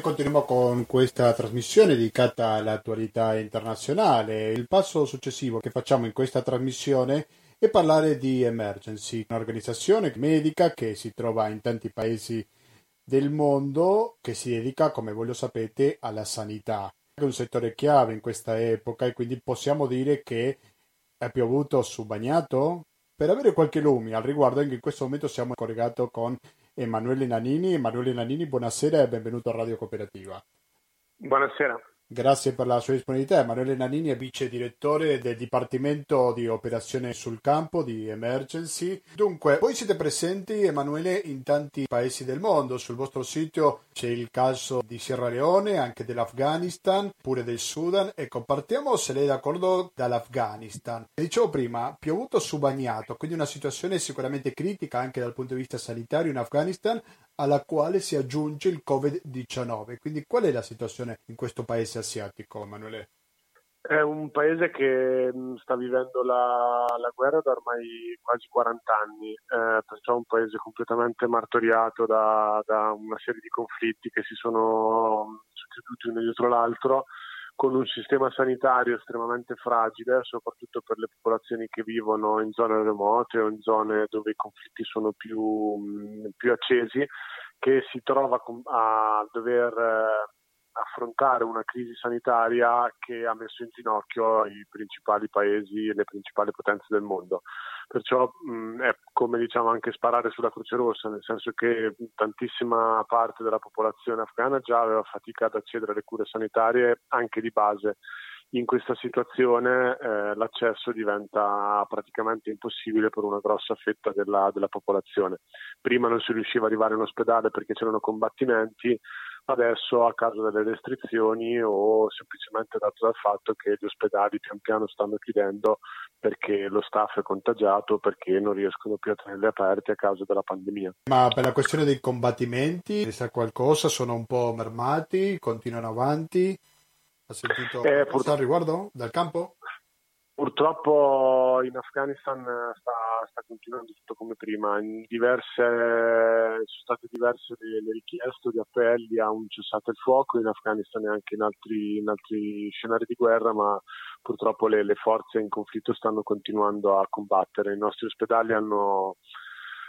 Continuiamo con questa trasmissione dedicata all'attualità internazionale. Il passo successivo che facciamo in questa trasmissione è parlare di Emergency, un'organizzazione medica che si trova in tanti paesi del mondo che si dedica, come voi lo sapete, alla sanità. È un settore chiave in questa epoca e quindi possiamo dire che è piovuto su bagnato? Per avere qualche lume al riguardo, anche in questo momento siamo collegati con Emanuele Nanini. Emanuele Nanini, buonasera e benvenuto a Radio Cooperativa. Buonasera. Grazie per la sua disponibilità. Emanuele Nanini è vice direttore del Dipartimento di Operazione sul Campo di Emergency. Dunque, voi siete presenti, Emanuele, in tanti paesi del mondo. Sul vostro sito c'è il caso di Sierra Leone, anche dell'Afghanistan, pure del Sudan. Ecco, partiamo, se lei è d'accordo, dall'Afghanistan. Dicevo prima, piovuto su bagnato, quindi una situazione sicuramente critica anche dal punto di vista sanitario in Afghanistan, alla quale si aggiunge il Covid-19. Quindi qual è la situazione in questo paese asiatico, Emanuele? È un paese che mm, sta vivendo la, la guerra da ormai quasi 40 anni, eh, perciò è un paese completamente martoriato da, da, una serie di conflitti che si sono mm, succeduti uno dietro l'altro, con un sistema sanitario estremamente fragile, soprattutto per le popolazioni che vivono in zone remote o in zone dove i conflitti sono più, mm, più accesi, che si trova a dover eh, affrontare una crisi sanitaria che ha messo in ginocchio i principali paesi e le principali potenze del mondo. Perciò mh, è come diciamo anche sparare sulla Croce Rossa, nel senso che tantissima parte della popolazione afghana già aveva fatica ad accedere alle cure sanitarie anche di base. In questa situazione eh, l'accesso diventa praticamente impossibile per una grossa fetta della, della popolazione. Prima non si riusciva ad arrivare in ospedale perché c'erano combattimenti, adesso a causa delle restrizioni o semplicemente dato dal fatto che gli ospedali pian piano stanno chiudendo perché lo staff è contagiato, perché non riescono più a tenerli aperti a causa della pandemia. Ma per la questione dei combattimenti, sa qualcosa? Sono un po' mermati? Continuano avanti? Ha sentito eh, al riguardo dal campo? Purtroppo in Afghanistan sta, sta, continuando tutto come prima, diverse, sono state diverse le, le, richieste di appelli a un cessate il fuoco in Afghanistan e anche in altri, in altri scenari di guerra, ma purtroppo le, le forze in conflitto stanno continuando a combattere. I nostri ospedali hanno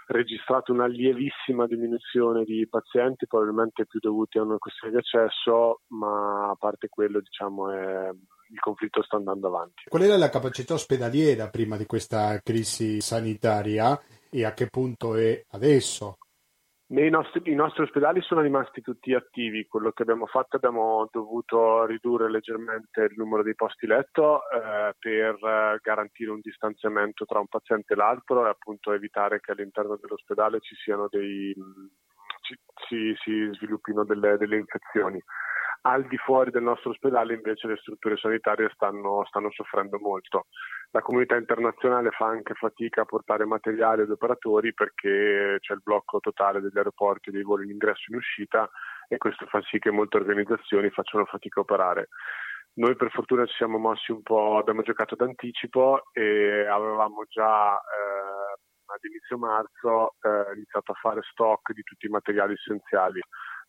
registrato una lievissima diminuzione di pazienti, probabilmente più dovuti a una questione di accesso, ma a parte quello diciamo è il conflitto sta andando avanti. Qual era la capacità ospedaliera prima di questa crisi sanitaria e a che punto è adesso? Nostri, I nostri ospedali sono rimasti tutti attivi, quello che abbiamo fatto abbiamo dovuto ridurre leggermente il numero di posti letto eh, per garantire un distanziamento tra un paziente e l'altro e appunto evitare che all'interno dell'ospedale ci siano dei, ci, si, si sviluppino delle, delle infezioni. Al di fuori del nostro ospedale invece le strutture sanitarie stanno, stanno soffrendo molto. La comunità internazionale fa anche fatica a portare materiali ad operatori perché c'è il blocco totale degli aeroporti, dei voli in ingresso e in uscita e questo fa sì che molte organizzazioni facciano fatica a operare. Noi per fortuna ci siamo mossi un po', abbiamo giocato d'anticipo e avevamo già eh, ad inizio marzo eh, iniziato a fare stock di tutti i materiali essenziali,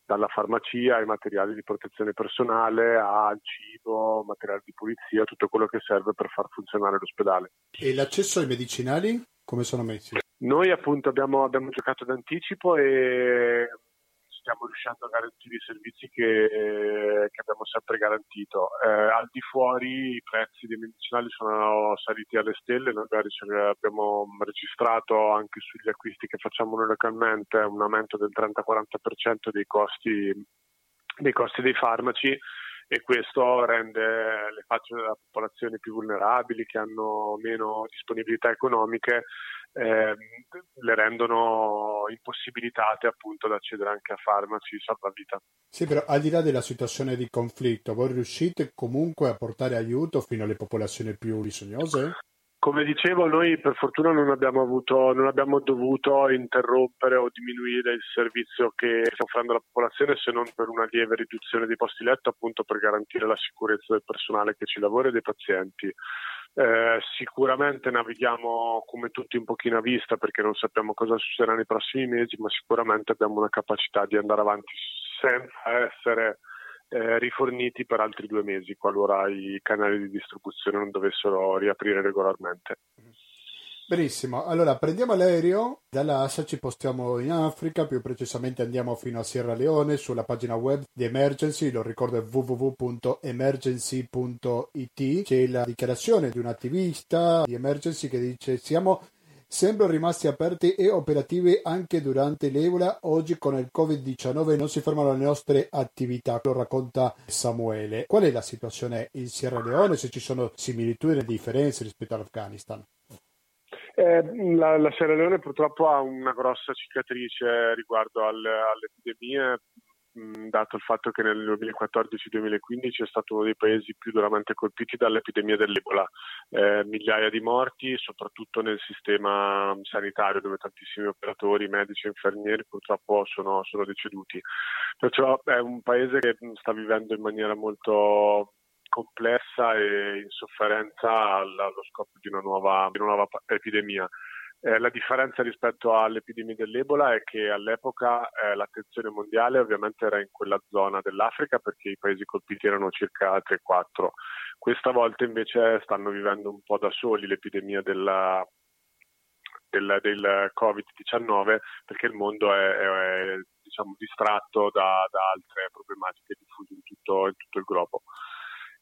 dalla farmacia ai materiali di protezione personale al cibo, materiali di pulizia, tutto quello che serve per far funzionare l'ospedale. E l'accesso ai medicinali come sono messi? Noi appunto abbiamo, abbiamo giocato d'anticipo e stiamo riuscendo a garantire i servizi che, che abbiamo sempre garantito. Eh, al di fuori i prezzi dei medicinali sono saliti alle stelle, noi abbiamo registrato anche sugli acquisti che facciamo noi localmente un aumento del 30-40% dei costi, dei costi dei farmaci e questo rende le facce della popolazione più vulnerabili, che hanno meno disponibilità economiche, eh, le rendono impossibilitate appunto ad accedere anche a farmaci salvavita. Sì, però al di là della situazione di conflitto, voi riuscite comunque a portare aiuto fino alle popolazioni più bisognose? Come dicevo, noi per fortuna non abbiamo, avuto, non abbiamo dovuto interrompere o diminuire il servizio che stiamo offrendo alla popolazione se non per una lieve riduzione dei posti letto, appunto per garantire la sicurezza del personale che ci lavora e dei pazienti. Eh, sicuramente navighiamo come tutti un pochino a vista perché non sappiamo cosa succederà nei prossimi mesi, ma sicuramente abbiamo una capacità di andare avanti senza essere eh, riforniti per altri due mesi qualora i canali di distribuzione non dovessero riaprire regolarmente. Benissimo, allora prendiamo l'aereo, dalla Asa ci postiamo in Africa, più precisamente andiamo fino a Sierra Leone sulla pagina web di Emergency, lo ricordo è www.emergency.it, c'è la dichiarazione di un attivista di Emergency che dice siamo sempre rimasti aperti e operativi anche durante l'Ebola. Oggi con il Covid-19 non si fermano le nostre attività, lo racconta Samuele. Qual è la situazione in Sierra Leone? Se ci sono similitudini e differenze rispetto all'Afghanistan? Eh, la, la, Sierra Leone purtroppo ha una grossa cicatrice riguardo alle, alle epidemie dato il fatto che nel 2014-2015 è stato uno dei paesi più duramente colpiti dall'epidemia dell'Ebola, eh, migliaia di morti, soprattutto nel sistema sanitario dove tantissimi operatori, medici e infermieri purtroppo sono, sono deceduti. Perciò è un paese che sta vivendo in maniera molto complessa e in sofferenza allo scopo di una nuova, di una nuova epidemia. Eh, la differenza rispetto all'epidemia dell'Ebola è che all'epoca eh, l'attenzione mondiale ovviamente era in quella zona dell'Africa perché i paesi colpiti erano circa 3-4. Questa volta invece stanno vivendo un po' da soli l'epidemia della, del, del Covid-19 perché il mondo è, è diciamo, distratto da, da, altre problematiche diffuse in tutto, in tutto il globo.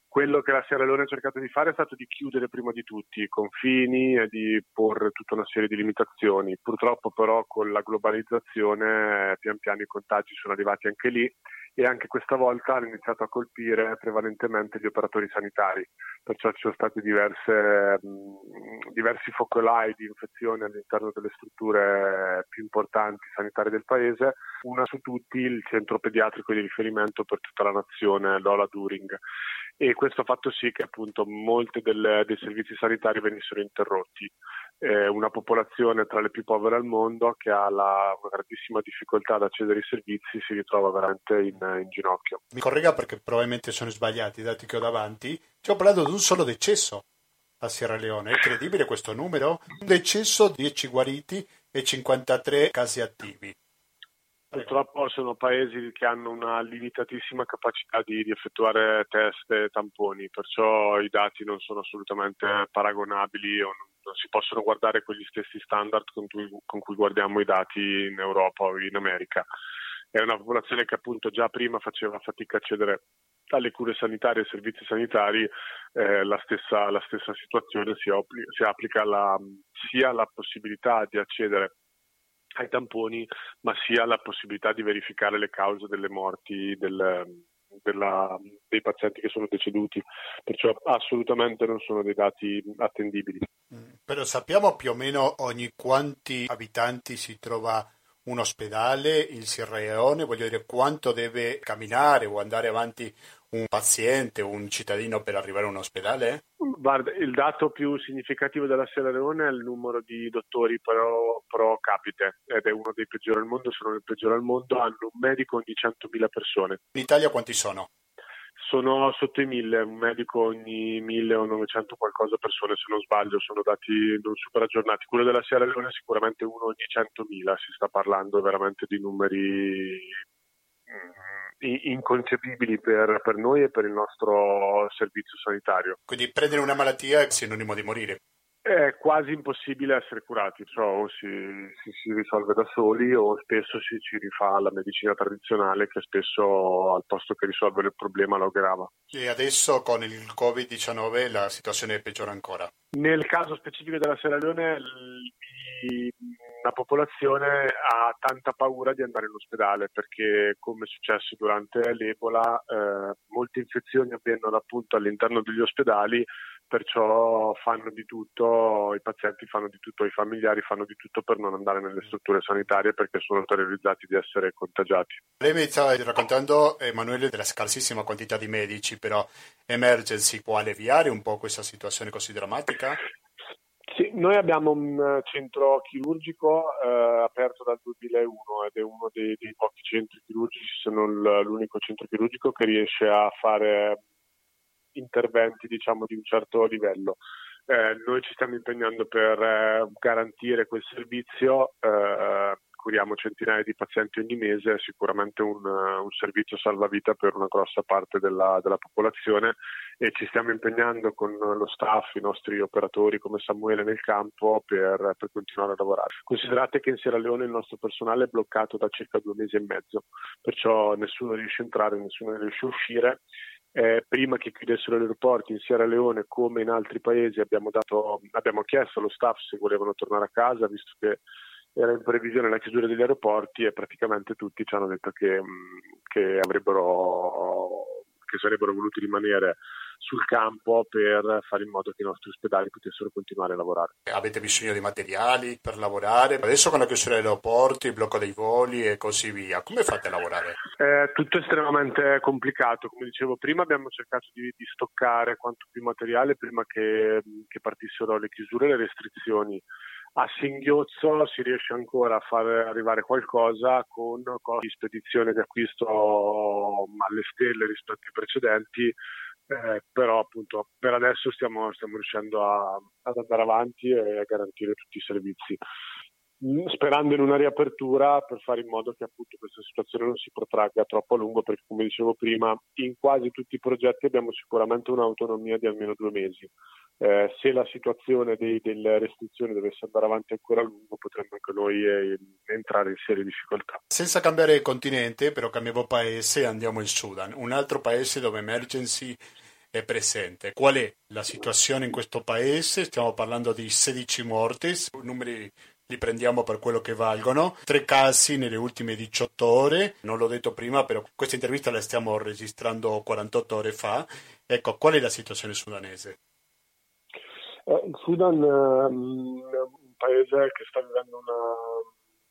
Quello che la Sierra Leone ha cercato di fare è stato di chiudere prima di tutti i confini e di porre tutta una serie di limitazioni. Purtroppo però con la globalizzazione pian piano i contagi sono arrivati anche lì e anche questa volta hanno iniziato a colpire prevalentemente gli operatori sanitari, perciò ci sono stati diverse, mh, diversi focolai di infezione all'interno delle strutture più importanti sanitarie del paese, una su tutti il centro pediatrico di riferimento per tutta la nazione, Lola During. E questo ha fatto sì che appunto molti dei servizi sanitari venissero interrotti. Eh, una popolazione tra le più povere al mondo che ha la, una grandissima difficoltà ad accedere ai servizi si ritrova veramente in, in ginocchio. Mi corregga perché probabilmente sono sbagliati i dati che ho davanti. Ci ho parlato di un solo decesso a Sierra Leone. È credibile questo numero? Un decesso, 10 guariti e 53 casi attivi. Purtroppo sono paesi che hanno una limitatissima capacità di, di, effettuare test e tamponi, perciò i dati non sono assolutamente paragonabili o non, non si possono guardare con gli stessi standard con cui, con cui, guardiamo i dati in Europa o in America. È una popolazione che appunto già prima faceva fatica a accedere alle cure sanitarie e ai servizi sanitari, eh, la, stessa, la, stessa, situazione si, applica, si applica alla, sia alla possibilità di accedere ai tamponi, ma sia la possibilità di verificare le cause delle morti del, della, dei pazienti che sono deceduti, perciò assolutamente non sono dei dati attendibili. Mm, però sappiamo più o meno ogni quanti abitanti si trova un ospedale in Sierra Leone, voglio dire quanto deve camminare o andare avanti un paziente, un cittadino per arrivare a un ospedale? Guarda, il dato più significativo della Sierra Leone è il numero di dottori pro, pro capite ed è uno dei peggiori al mondo, sono il peggiore al mondo, hanno un medico ogni 100.000 persone. In Italia quanti sono? Sono sotto i 1000, un medico ogni 1000 o 900 qualcosa persone se non sbaglio, sono dati non super aggiornati. Quello della Sierra Leone è sicuramente uno ogni 100.000, si sta parlando veramente di numeri inconcepibili per, per, noi e per il nostro servizio sanitario. Quindi prendere una malattia è sinonimo di morire. È quasi impossibile essere curati, cioè o si, si, si risolve da soli o spesso si ci rifà alla medicina tradizionale che spesso al posto che risolvere il problema lo aggrava. E adesso con il Covid-19 la situazione peggiora ancora? Nel caso specifico della Sierra Leone la popolazione ha tanta paura di andare in ospedale perché, come è successo durante l'Ebola, eh, molte infezioni avvengono appunto all'interno degli ospedali, perciò fanno di tutto, i pazienti fanno di tutto, i familiari fanno di tutto per non andare nelle strutture sanitarie perché sono terrorizzati di essere contagiati. Lei mi stava raccontando, Emanuele, della scarsissima quantità di medici, però Emergency può alleviare un po' questa situazione così drammatica? Sì, noi abbiamo un eh, centro chirurgico eh, aperto dal 2001 ed è uno dei, dei, pochi centri chirurgici, se non l'unico centro chirurgico che riesce a fare interventi diciamo, di un certo livello. Eh, noi ci stiamo impegnando per eh, garantire quel servizio eh, curiamo centinaia di pazienti ogni mese, è sicuramente un, un servizio salvavita per una grossa parte della, della, popolazione e ci stiamo impegnando con lo staff, i nostri operatori come Samuele nel campo per, per continuare a lavorare. Considerate che in Sierra Leone il nostro personale è bloccato da circa due mesi e mezzo, perciò nessuno riesce a entrare, nessuno riesce a uscire eh, prima che chiudessero gli aeroporti in Sierra Leone come in altri paesi abbiamo, dato, abbiamo chiesto allo staff se volevano tornare a casa visto che era in previsione la chiusura degli aeroporti e praticamente tutti ci hanno detto che, che, che sarebbero voluti rimanere sul campo per fare in modo che i nostri ospedali potessero continuare a lavorare. Avete bisogno di materiali per lavorare? Adesso con la chiusura degli aeroporti, il blocco dei voli e così via, come fate a lavorare? È tutto estremamente complicato, come dicevo prima abbiamo cercato di, di stoccare quanto più materiale prima che, che partissero le chiusure e le restrizioni a singhiozzo si riesce ancora a far arrivare qualcosa con costi di spedizione di acquisto alle stelle rispetto ai precedenti, eh, però appunto per adesso stiamo, stiamo riuscendo a, ad andare avanti e a garantire tutti i servizi sperando in una riapertura per fare in modo che appunto questa situazione non si protragga troppo a lungo perché come dicevo prima in quasi tutti i progetti abbiamo sicuramente un'autonomia di almeno due mesi eh, se la situazione dei, delle restrizioni dovesse andare avanti ancora a lungo potremmo anche noi eh, entrare in serie difficoltà. Senza cambiare continente però cambiamo paese andiamo in Sudan, un altro paese dove emergency è presente. Qual è la situazione in questo paese? Stiamo parlando di 16 morti, numeri li prendiamo per quello che valgono. Tre casi nelle ultime 18 ore, non l'ho detto prima, però questa intervista la stiamo registrando 48 ore fa. Ecco, qual è la situazione sudanese? Eh, il Sudan è un paese che sta vivendo un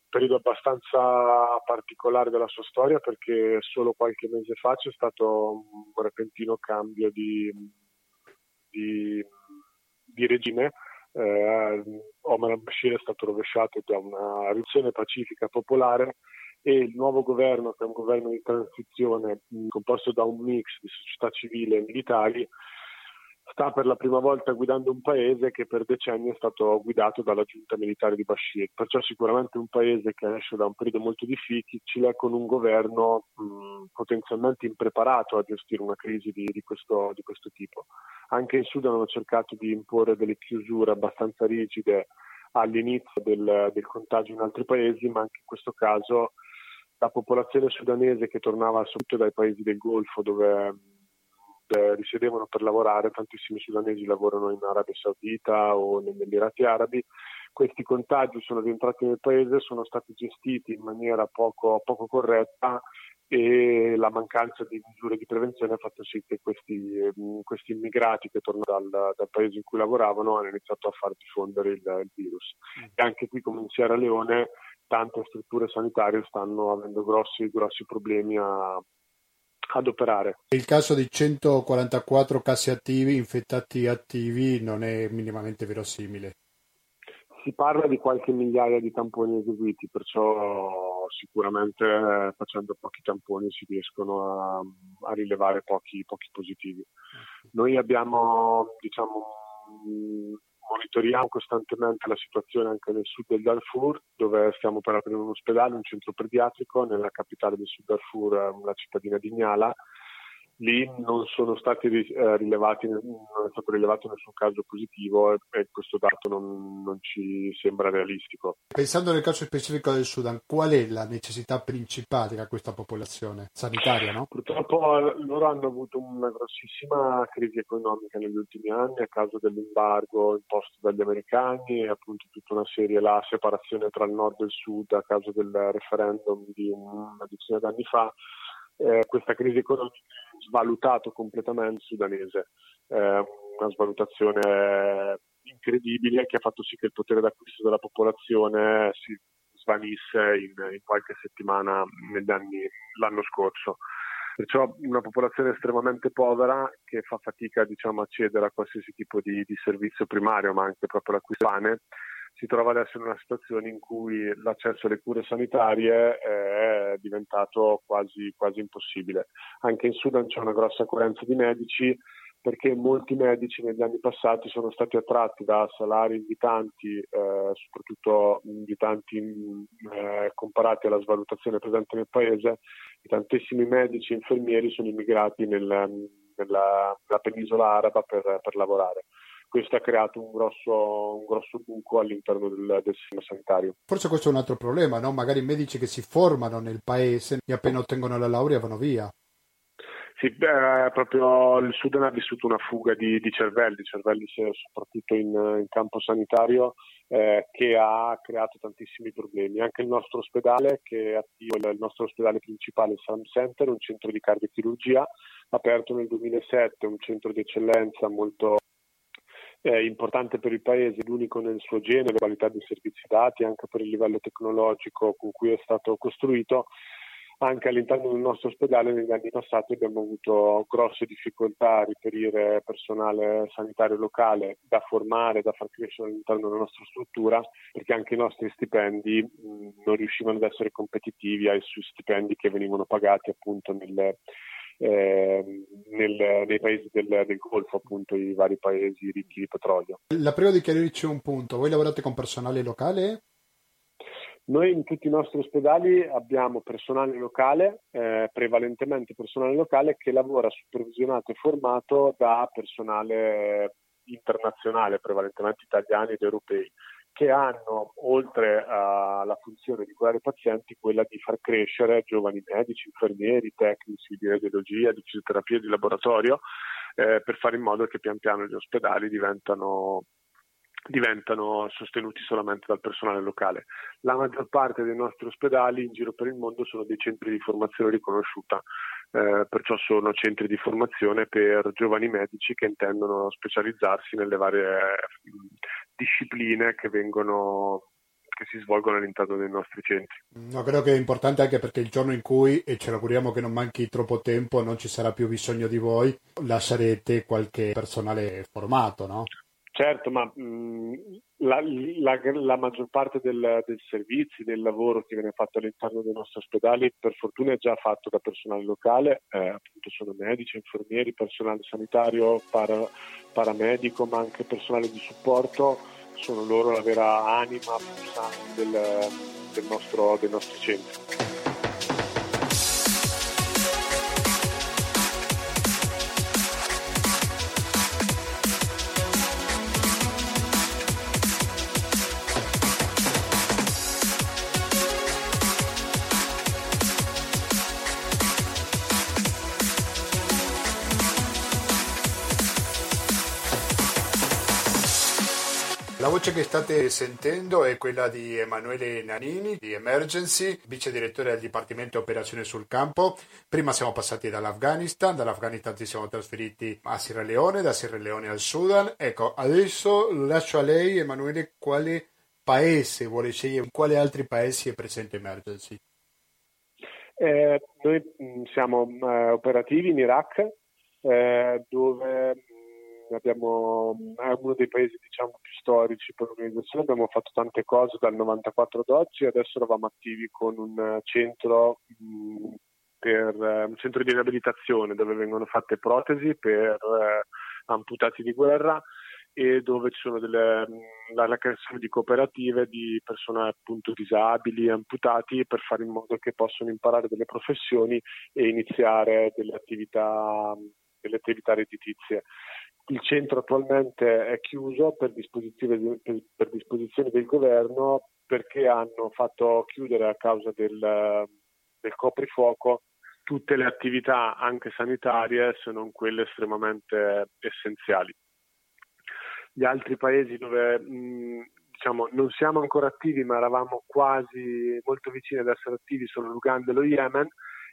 periodo abbastanza particolare della sua storia perché solo qualche mese fa c'è stato un repentino cambio di, di, di regime eh, Omar al-Bashir è stato rovesciato da una rivoluzione pacifica popolare e il nuovo governo, che è un governo di transizione composto da un mix di società civile e militari, sta per la prima volta guidando un paese che per decenni è stato guidato dalla giunta militare di Bashir. Perciò sicuramente un paese che esce da un periodo molto difficile con un governo mh, potenzialmente impreparato a gestire una crisi di, di, questo, di, questo, tipo. Anche in Sudan hanno cercato di imporre delle chiusure abbastanza rigide all'inizio del, del contagio in altri paesi, ma anche in questo caso la popolazione sudanese che tornava soprattutto dai paesi del Golfo dove eh, risiedevano per lavorare, tantissimi sudanesi lavorano in Arabia Saudita o negli Emirati Arabi, questi contagi sono rientrati nel paese, sono stati gestiti in maniera poco, poco corretta e la mancanza di misure di prevenzione ha fatto sì che questi, questi immigrati che tornano dal, dal, paese in cui lavoravano hanno iniziato a far diffondere il, il virus. Mm. E anche qui, come in Sierra Leone, tante strutture sanitarie stanno avendo grossi, grossi problemi a, ad operare. Il caso di 144 casi attivi, infettati attivi, non è minimamente verosimile. Si parla di qualche migliaia di tamponi eseguiti, perciò sicuramente eh, facendo pochi tamponi si riescono a, a rilevare pochi, pochi, positivi. Noi abbiamo, diciamo, monitoriamo costantemente la situazione anche nel sud del Darfur, dove stiamo per aprire un ospedale, un centro pediatrico, nella capitale del sud Darfur, la cittadina di Gnala, lì non sono stati eh, rilevati, non è stato rilevato nessun caso positivo e, questo dato non, non, ci sembra realistico. Pensando nel caso specifico del Sudan, qual è la necessità principale di questa popolazione sanitaria? No? Purtroppo eh, loro hanno avuto una grossissima crisi economica negli ultimi anni a causa dell'embargo imposto dagli americani e appunto tutta una serie, la separazione tra il nord e il sud a causa del referendum di una decina d'anni fa eh, questa crisi economica svalutato completamente il sudanese, eh, una svalutazione incredibile che ha fatto sì che il potere d'acquisto della popolazione si svanisse in, in qualche settimana anni, l'anno scorso. Perciò una popolazione estremamente povera che fa fatica diciamo, a accedere a qualsiasi tipo di, di servizio primario, ma anche proprio l'acquisto pane, si trova adesso in una situazione in cui l'accesso alle cure sanitarie è diventato quasi, quasi impossibile. Anche in Sudan c'è una grossa carenza di medici perché molti medici negli anni passati sono stati attratti da salari invitanti, eh, soprattutto invitanti eh, comparati alla svalutazione presente nel paese, e tantissimi medici e infermieri sono immigrati nel, nella, nella penisola araba per, per lavorare questo ha creato un grosso, un grosso buco all'interno del, del, sistema sanitario. Forse questo è un altro problema, no? magari medici che si formano nel paese e appena ottengono la laurea vanno via. Sì, beh, proprio il Sudan ha vissuto una fuga di, di cervelli, cervelli soprattutto in, in campo sanitario, eh, che ha creato tantissimi problemi. Anche il nostro ospedale, che è attivo, il nostro ospedale principale, il Salam Center, un centro di cardiochirurgia, aperto nel 2007, un centro di eccellenza molto eh, importante per il Paese, l'unico nel suo genere, la qualità dei servizi dati, anche per il livello tecnologico con cui è stato costruito. Anche all'interno del nostro ospedale negli anni passati abbiamo avuto grosse difficoltà a riferire personale sanitario locale da formare, da far crescere all'interno della nostra struttura, perché anche i nostri stipendi mh, non riuscivano ad essere competitivi ai stipendi che venivano pagati appunto nelle, eh, nel, nei paesi del, del, Golfo, appunto i vari paesi ricchi di petrolio. La prego di chiarirci un punto, voi lavorate con personale locale? Noi in tutti i nostri ospedali abbiamo personale locale, eh, prevalentemente personale locale che lavora supervisionato e formato da personale internazionale, prevalentemente italiani ed europei che hanno, oltre alla funzione di curare i pazienti, quella di far crescere giovani medici, infermieri, tecnici di radiologia, di fisioterapia, di laboratorio, eh, per fare in modo che pian piano gli ospedali diventano diventano sostenuti solamente dal personale locale. La maggior parte dei nostri ospedali in giro per il mondo sono dei centri di formazione riconosciuta, eh, perciò sono centri di formazione per giovani medici che intendono specializzarsi nelle varie discipline che vengono che si svolgono all'interno dei nostri centri. No, credo che è importante anche perché il giorno in cui, e ce l'auguriamo che non manchi troppo tempo, non ci sarà più bisogno di voi, lascerete qualche personale formato, no? Certo, ma mh, la, la, la, maggior parte del, del servizio, del lavoro che viene fatto all'interno dei nostri ospedali, per fortuna è già fatto da personale locale, eh, appunto sono medici, infermieri, personale sanitario, para, paramedico, ma anche personale di supporto, sono loro la vera anima pulsante del, del nostro, dei nostri centri. Voce che state sentendo è quella di Emanuele Nanini di Emergency, vice direttore del Dipartimento Operazioni sul Campo. Prima siamo passati dall'Afghanistan, dall'Afghanistan ci siamo trasferiti a Sierra Leone, da Sierra Leone al Sudan. Ecco, adesso lascio a lei, Emanuele, quale paese vuole scegliere, in quali altri paesi è presente Emergency? Eh, noi mh, siamo eh, operativi in Iraq, eh, dove abbiamo, è uno dei paesi diciamo, più storici per l'organizzazione, abbiamo fatto tante cose dal 94 ad oggi, adesso eravamo attivi con un centro mh, per un centro di riabilitazione dove vengono fatte protesi per eh, amputati di guerra e dove ci sono delle, la, la creazione di cooperative di persone appunto disabili, amputati, per fare in modo che possano imparare delle professioni e iniziare delle attività, delle attività redditizie. Il centro attualmente è chiuso per per, disposizione del governo perché hanno fatto chiudere a causa del, del coprifuoco tutte le attività anche sanitarie se non quelle estremamente essenziali gli altri paesi dove diciamo, non siamo ancora attivi ma eravamo quasi molto vicini ad essere attivi sono l'Uganda e lo Yemen.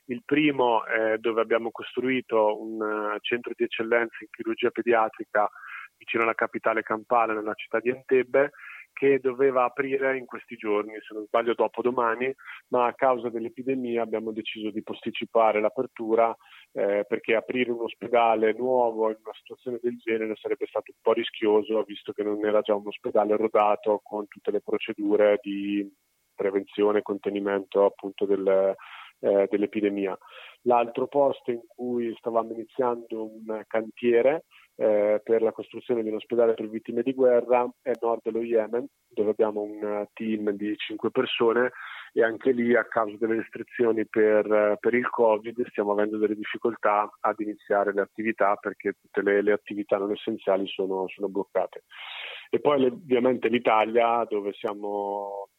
Il primo è dove abbiamo costruito un uh, centro di eccellenza in chirurgia pediatrica vicino alla capitale campale, nella città di Entebbe, che doveva aprire in questi giorni, se non sbaglio dopo domani, ma a causa dell'epidemia abbiamo deciso di posticipare l'apertura eh, perché aprire un ospedale nuovo in una situazione del genere sarebbe stato un po' rischioso visto che non era già un ospedale rodato con tutte le procedure di prevenzione e contenimento appunto del, eh, dell'epidemia. L'altro posto in cui stavamo iniziando un cantiere eh, per la costruzione di un ospedale per vittime di guerra è nord dello Yemen, dove abbiamo un team di cinque persone e anche lì a causa delle restrizioni per, per il Covid stiamo avendo delle difficoltà ad iniziare le attività perché tutte le, le attività non essenziali sono, sono bloccate. E poi ovviamente l'Italia dove siamo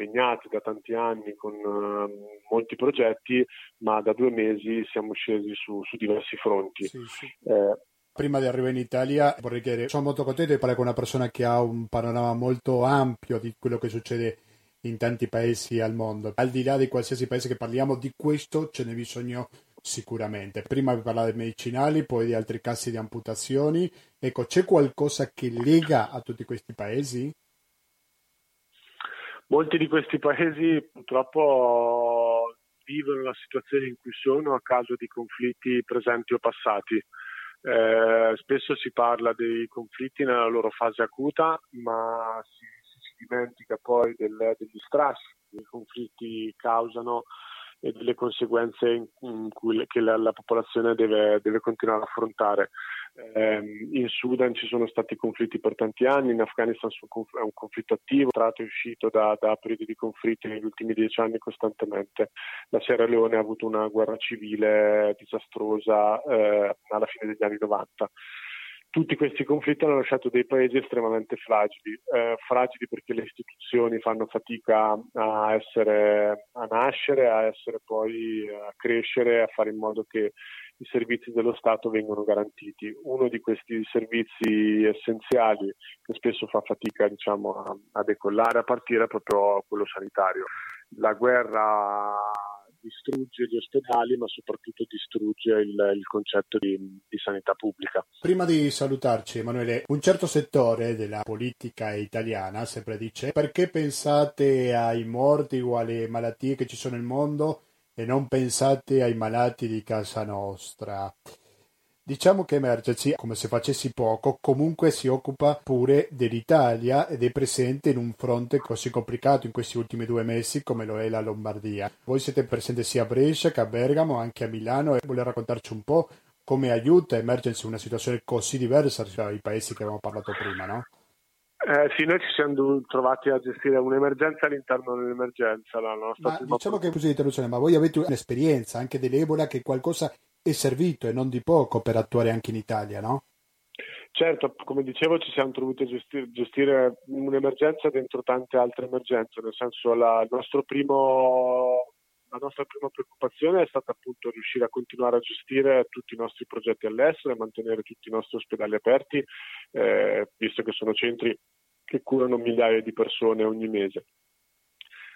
impegnati da tanti anni con uh, molti progetti, ma da due mesi siamo scesi su, su diversi fronti. Sì, sì. Eh, Prima di arrivare in Italia vorrei dire, sono molto contento di parlare con una persona che ha un panorama molto ampio di quello che succede in tanti paesi al mondo. Al di là di qualsiasi paese che parliamo, di questo ce n'è bisogno sicuramente. Prima vi parlavo dei medicinali, poi di altri casi di amputazioni. Ecco, c'è qualcosa che lega a tutti questi paesi? Molti di questi paesi purtroppo vivono la situazione in cui sono a causa di conflitti presenti o passati. Eh, spesso si parla dei conflitti nella loro fase acuta, ma si, si dimentica poi del, degli strassi che i conflitti causano e delle conseguenze in, cui, che la, la popolazione deve, deve, continuare a affrontare. Eh, in Sudan ci sono stati conflitti per tanti anni, in Afghanistan è un conflitto attivo, tra l'altro è uscito da, da, periodi di conflitti negli ultimi dieci anni costantemente. La Sierra Leone ha avuto una guerra civile disastrosa eh, alla fine degli anni 90 tutti questi conflitti hanno lasciato dei paesi estremamente fragili, eh, fragili perché le istituzioni fanno fatica a, essere, a nascere, a essere poi a crescere, a fare in modo che i servizi dello Stato vengano garantiti. Uno di questi servizi essenziali che spesso fa fatica diciamo, a, a decollare, a partire è proprio quello sanitario. La guerra distrugge gli ospedali, ma soprattutto distrugge il, il concetto di, di, sanità pubblica. Prima di salutarci, Emanuele, un certo settore della politica italiana sempre dice perché pensate ai morti o alle malattie che ci sono nel mondo e non pensate ai malati di casa nostra. Diciamo che Emergency, come se facessi poco, comunque si occupa pure dell'Italia ed è presente in un fronte così complicato in questi ultimi due mesi come lo è la Lombardia. Voi siete presenti sia a Brescia che a Bergamo, anche a Milano e vuole raccontarci un po' come aiuta Emergency una situazione così diversa rispetto ai paesi che avevamo parlato prima, no? Eh, sì, noi ci siamo trovati a gestire un'emergenza all'interno dell'emergenza. La nostra ma diciamo che, scusi l'interruzione, ma voi avete un'esperienza anche dell'Ebola che qualcosa è servito e non di poco per attuare anche in Italia, no? Certo, come dicevo ci siamo dovuti gestire, gestire un'emergenza dentro tante altre emergenze, nel senso la, primo, la nostra prima preoccupazione è stata appunto riuscire a continuare a gestire tutti i nostri progetti all'estero e mantenere tutti i nostri ospedali aperti, eh, visto che sono centri che curano migliaia di persone ogni mese.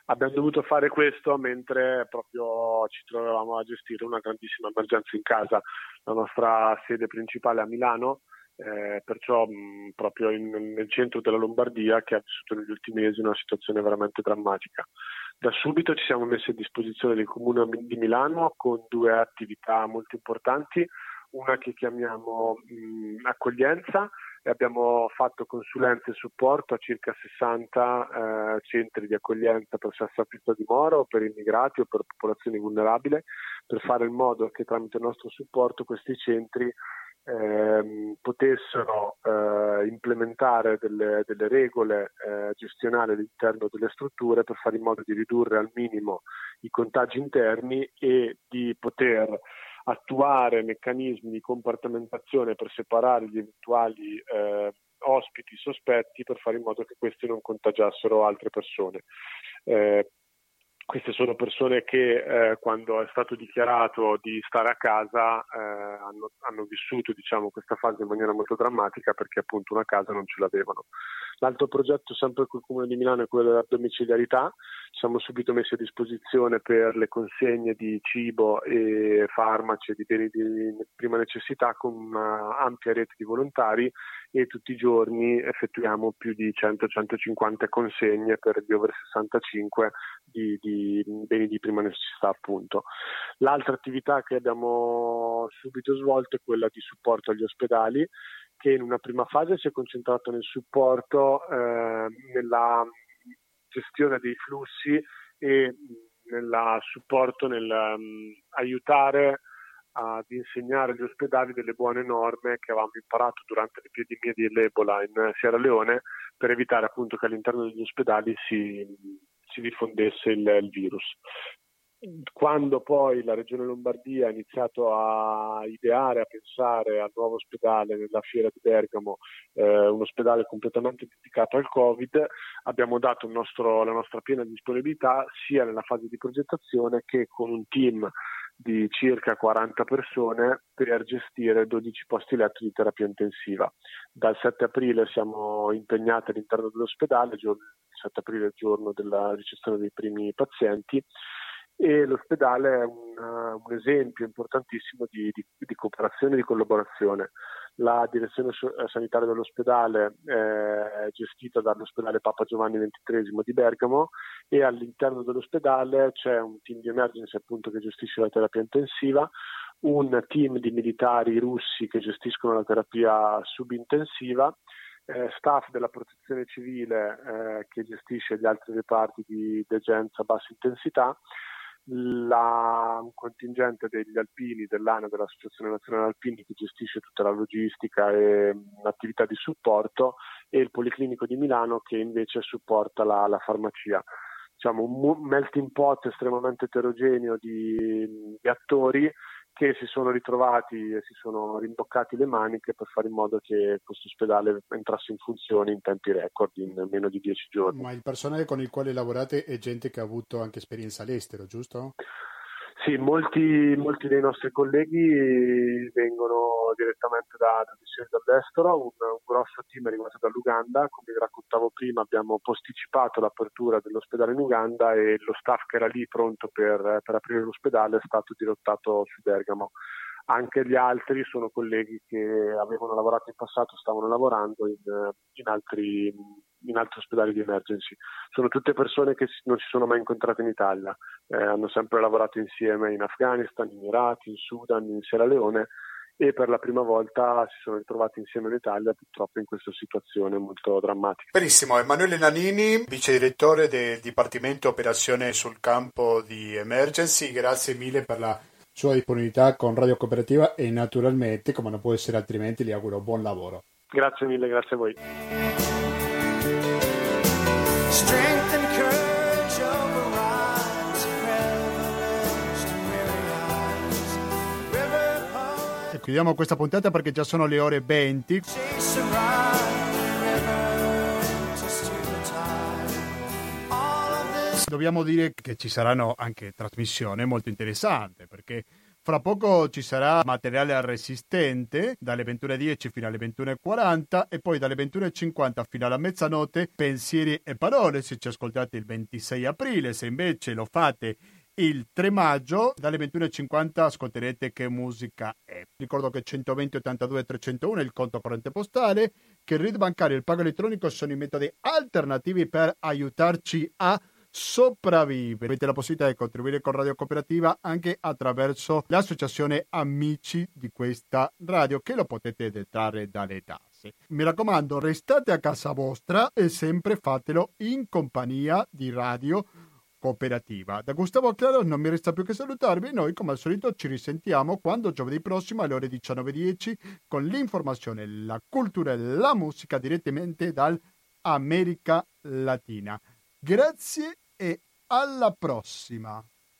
Abbiamo dovuto fare questo mentre proprio ci trovavamo a gestire una grandissima emergenza in casa. La nostra sede principale a Milano, eh, perciò mh, proprio in, nel centro della Lombardia che ha vissuto negli ultimi mesi una situazione veramente drammatica. Da subito ci siamo messi a disposizione del Comune di Milano con due attività molto importanti, una che chiamiamo mh, accoglienza e abbiamo fatto consulenza e supporto a circa 60 eh, centri di accoglienza per Sassapizza di Moro per immigrati o per popolazioni vulnerabili per fare in modo che tramite il nostro supporto questi centri eh, potessero eh, implementare delle, delle regole eh, gestionali all'interno delle strutture per fare in modo di ridurre al minimo i contagi interni e di poter attuare meccanismi di compartimentazione per separare gli eventuali eh, ospiti sospetti per fare in modo che questi non contagiassero altre persone. Eh, queste sono persone che eh, quando è stato dichiarato di stare a casa eh, hanno, hanno, vissuto diciamo, questa fase in maniera molto drammatica perché appunto una casa non ce l'avevano. L'altro progetto sempre col Comune di Milano è quello della domiciliarità, ci siamo subito messi a disposizione per le consegne di cibo e farmaci e di beni di prima necessità con un'ampia rete di volontari e tutti i giorni effettuiamo più di 100-150 consegne per gli over 65 di, di beni di prima necessità appunto. L'altra attività che abbiamo subito svolto è quella di supporto agli ospedali che in una prima fase si è concentrato nel supporto, eh, nella gestione dei flussi e nel supporto nel um, aiutare ad insegnare agli ospedali delle buone norme che avevamo imparato durante le epidemie dell'Ebola in Sierra Leone per evitare appunto che all'interno degli ospedali si, si diffondesse il, il virus quando poi la Regione Lombardia ha iniziato a ideare, a pensare al nuovo ospedale nella fiera di Bergamo, eh, un ospedale completamente dedicato al Covid, abbiamo dato nostro, la nostra piena disponibilità sia nella fase di progettazione che con un team di circa 40 persone per gestire 12 posti letto di terapia intensiva. Dal 7 aprile siamo impegnati all'interno dell'ospedale, il 7 aprile è il giorno della ricezione dei primi pazienti e l'ospedale è un, un esempio importantissimo di, di, di, cooperazione e di collaborazione. La direzione eh, sanitaria dell'ospedale è gestita dall'ospedale Papa Giovanni XXIII di Bergamo e all'interno dell'ospedale c'è un team di emergency appunto che gestisce la terapia intensiva, un team di militari russi che gestiscono la terapia subintensiva eh, staff della protezione civile eh, che gestisce gli altri reparti di degenza a bassa intensità la, contingente degli alpini dell'ANA, dell'Associazione Nazionale Alpini, che gestisce tutta la logistica e l'attività di supporto, e il Policlinico di Milano che invece supporta la, la farmacia. Diciamo un melting pot estremamente eterogeneo di, di attori che si sono ritrovati e si sono rimboccati le maniche per fare in modo che questo ospedale entrasse in funzione in tempi record, in meno di dieci giorni. Ma il personale con il quale lavorate è gente che ha avuto anche esperienza all'estero, giusto? Sì, molti, molti dei nostri colleghi vengono direttamente da, da missioni dall'estero, un, un, grosso team è arrivato dall'Uganda, come vi raccontavo prima abbiamo posticipato l'apertura dell'ospedale in Uganda e lo staff che era lì pronto per, per aprire l'ospedale è stato dirottato su Bergamo. Anche gli altri sono colleghi che avevano lavorato in passato, stavano lavorando in, in altri in altri ospedali di emergency. Sono tutte persone che non si sono mai incontrate in Italia, eh, hanno sempre lavorato insieme in Afghanistan, in Iraq, in Sudan, in Sierra Leone e per la prima volta si sono ritrovati insieme in Italia purtroppo in questa situazione molto drammatica. Benissimo, Emanuele Nanini, vice direttore del Dipartimento Operazione sul campo di Emergency, grazie mille per la sua disponibilità con Radio Cooperativa e naturalmente, come non può essere altrimenti, gli auguro buon lavoro. Grazie mille, grazie a voi. E chiudiamo questa puntata perché già sono le ore 20. Dobbiamo dire che ci saranno anche trasmissioni molto interessanti perché fra poco ci sarà materiale resistente dalle 21.10 fino alle 21.40 e poi dalle 21.50 fino alla mezzanotte pensieri e parole se ci ascoltate il 26 aprile, se invece lo fate il 3 maggio dalle 21.50 ascolterete che musica è. Ricordo che 120 82 301 è il conto corrente postale, che il RID bancario e il pago elettronico sono i metodi alternativi per aiutarci a sopravvivere. Avete la possibilità di contribuire con Radio Cooperativa anche attraverso l'associazione Amici di questa radio che lo potete detrarre dalle tasse. Mi raccomando, restate a casa vostra e sempre fatelo in compagnia di Radio Cooperativa. Da Gustavo Claro non mi resta più che salutarvi. Noi, come al solito, ci risentiamo quando giovedì prossimo alle ore 19.10 con l'informazione, la cultura e la musica direttamente dall'America Latina. Grazie e alla prossima!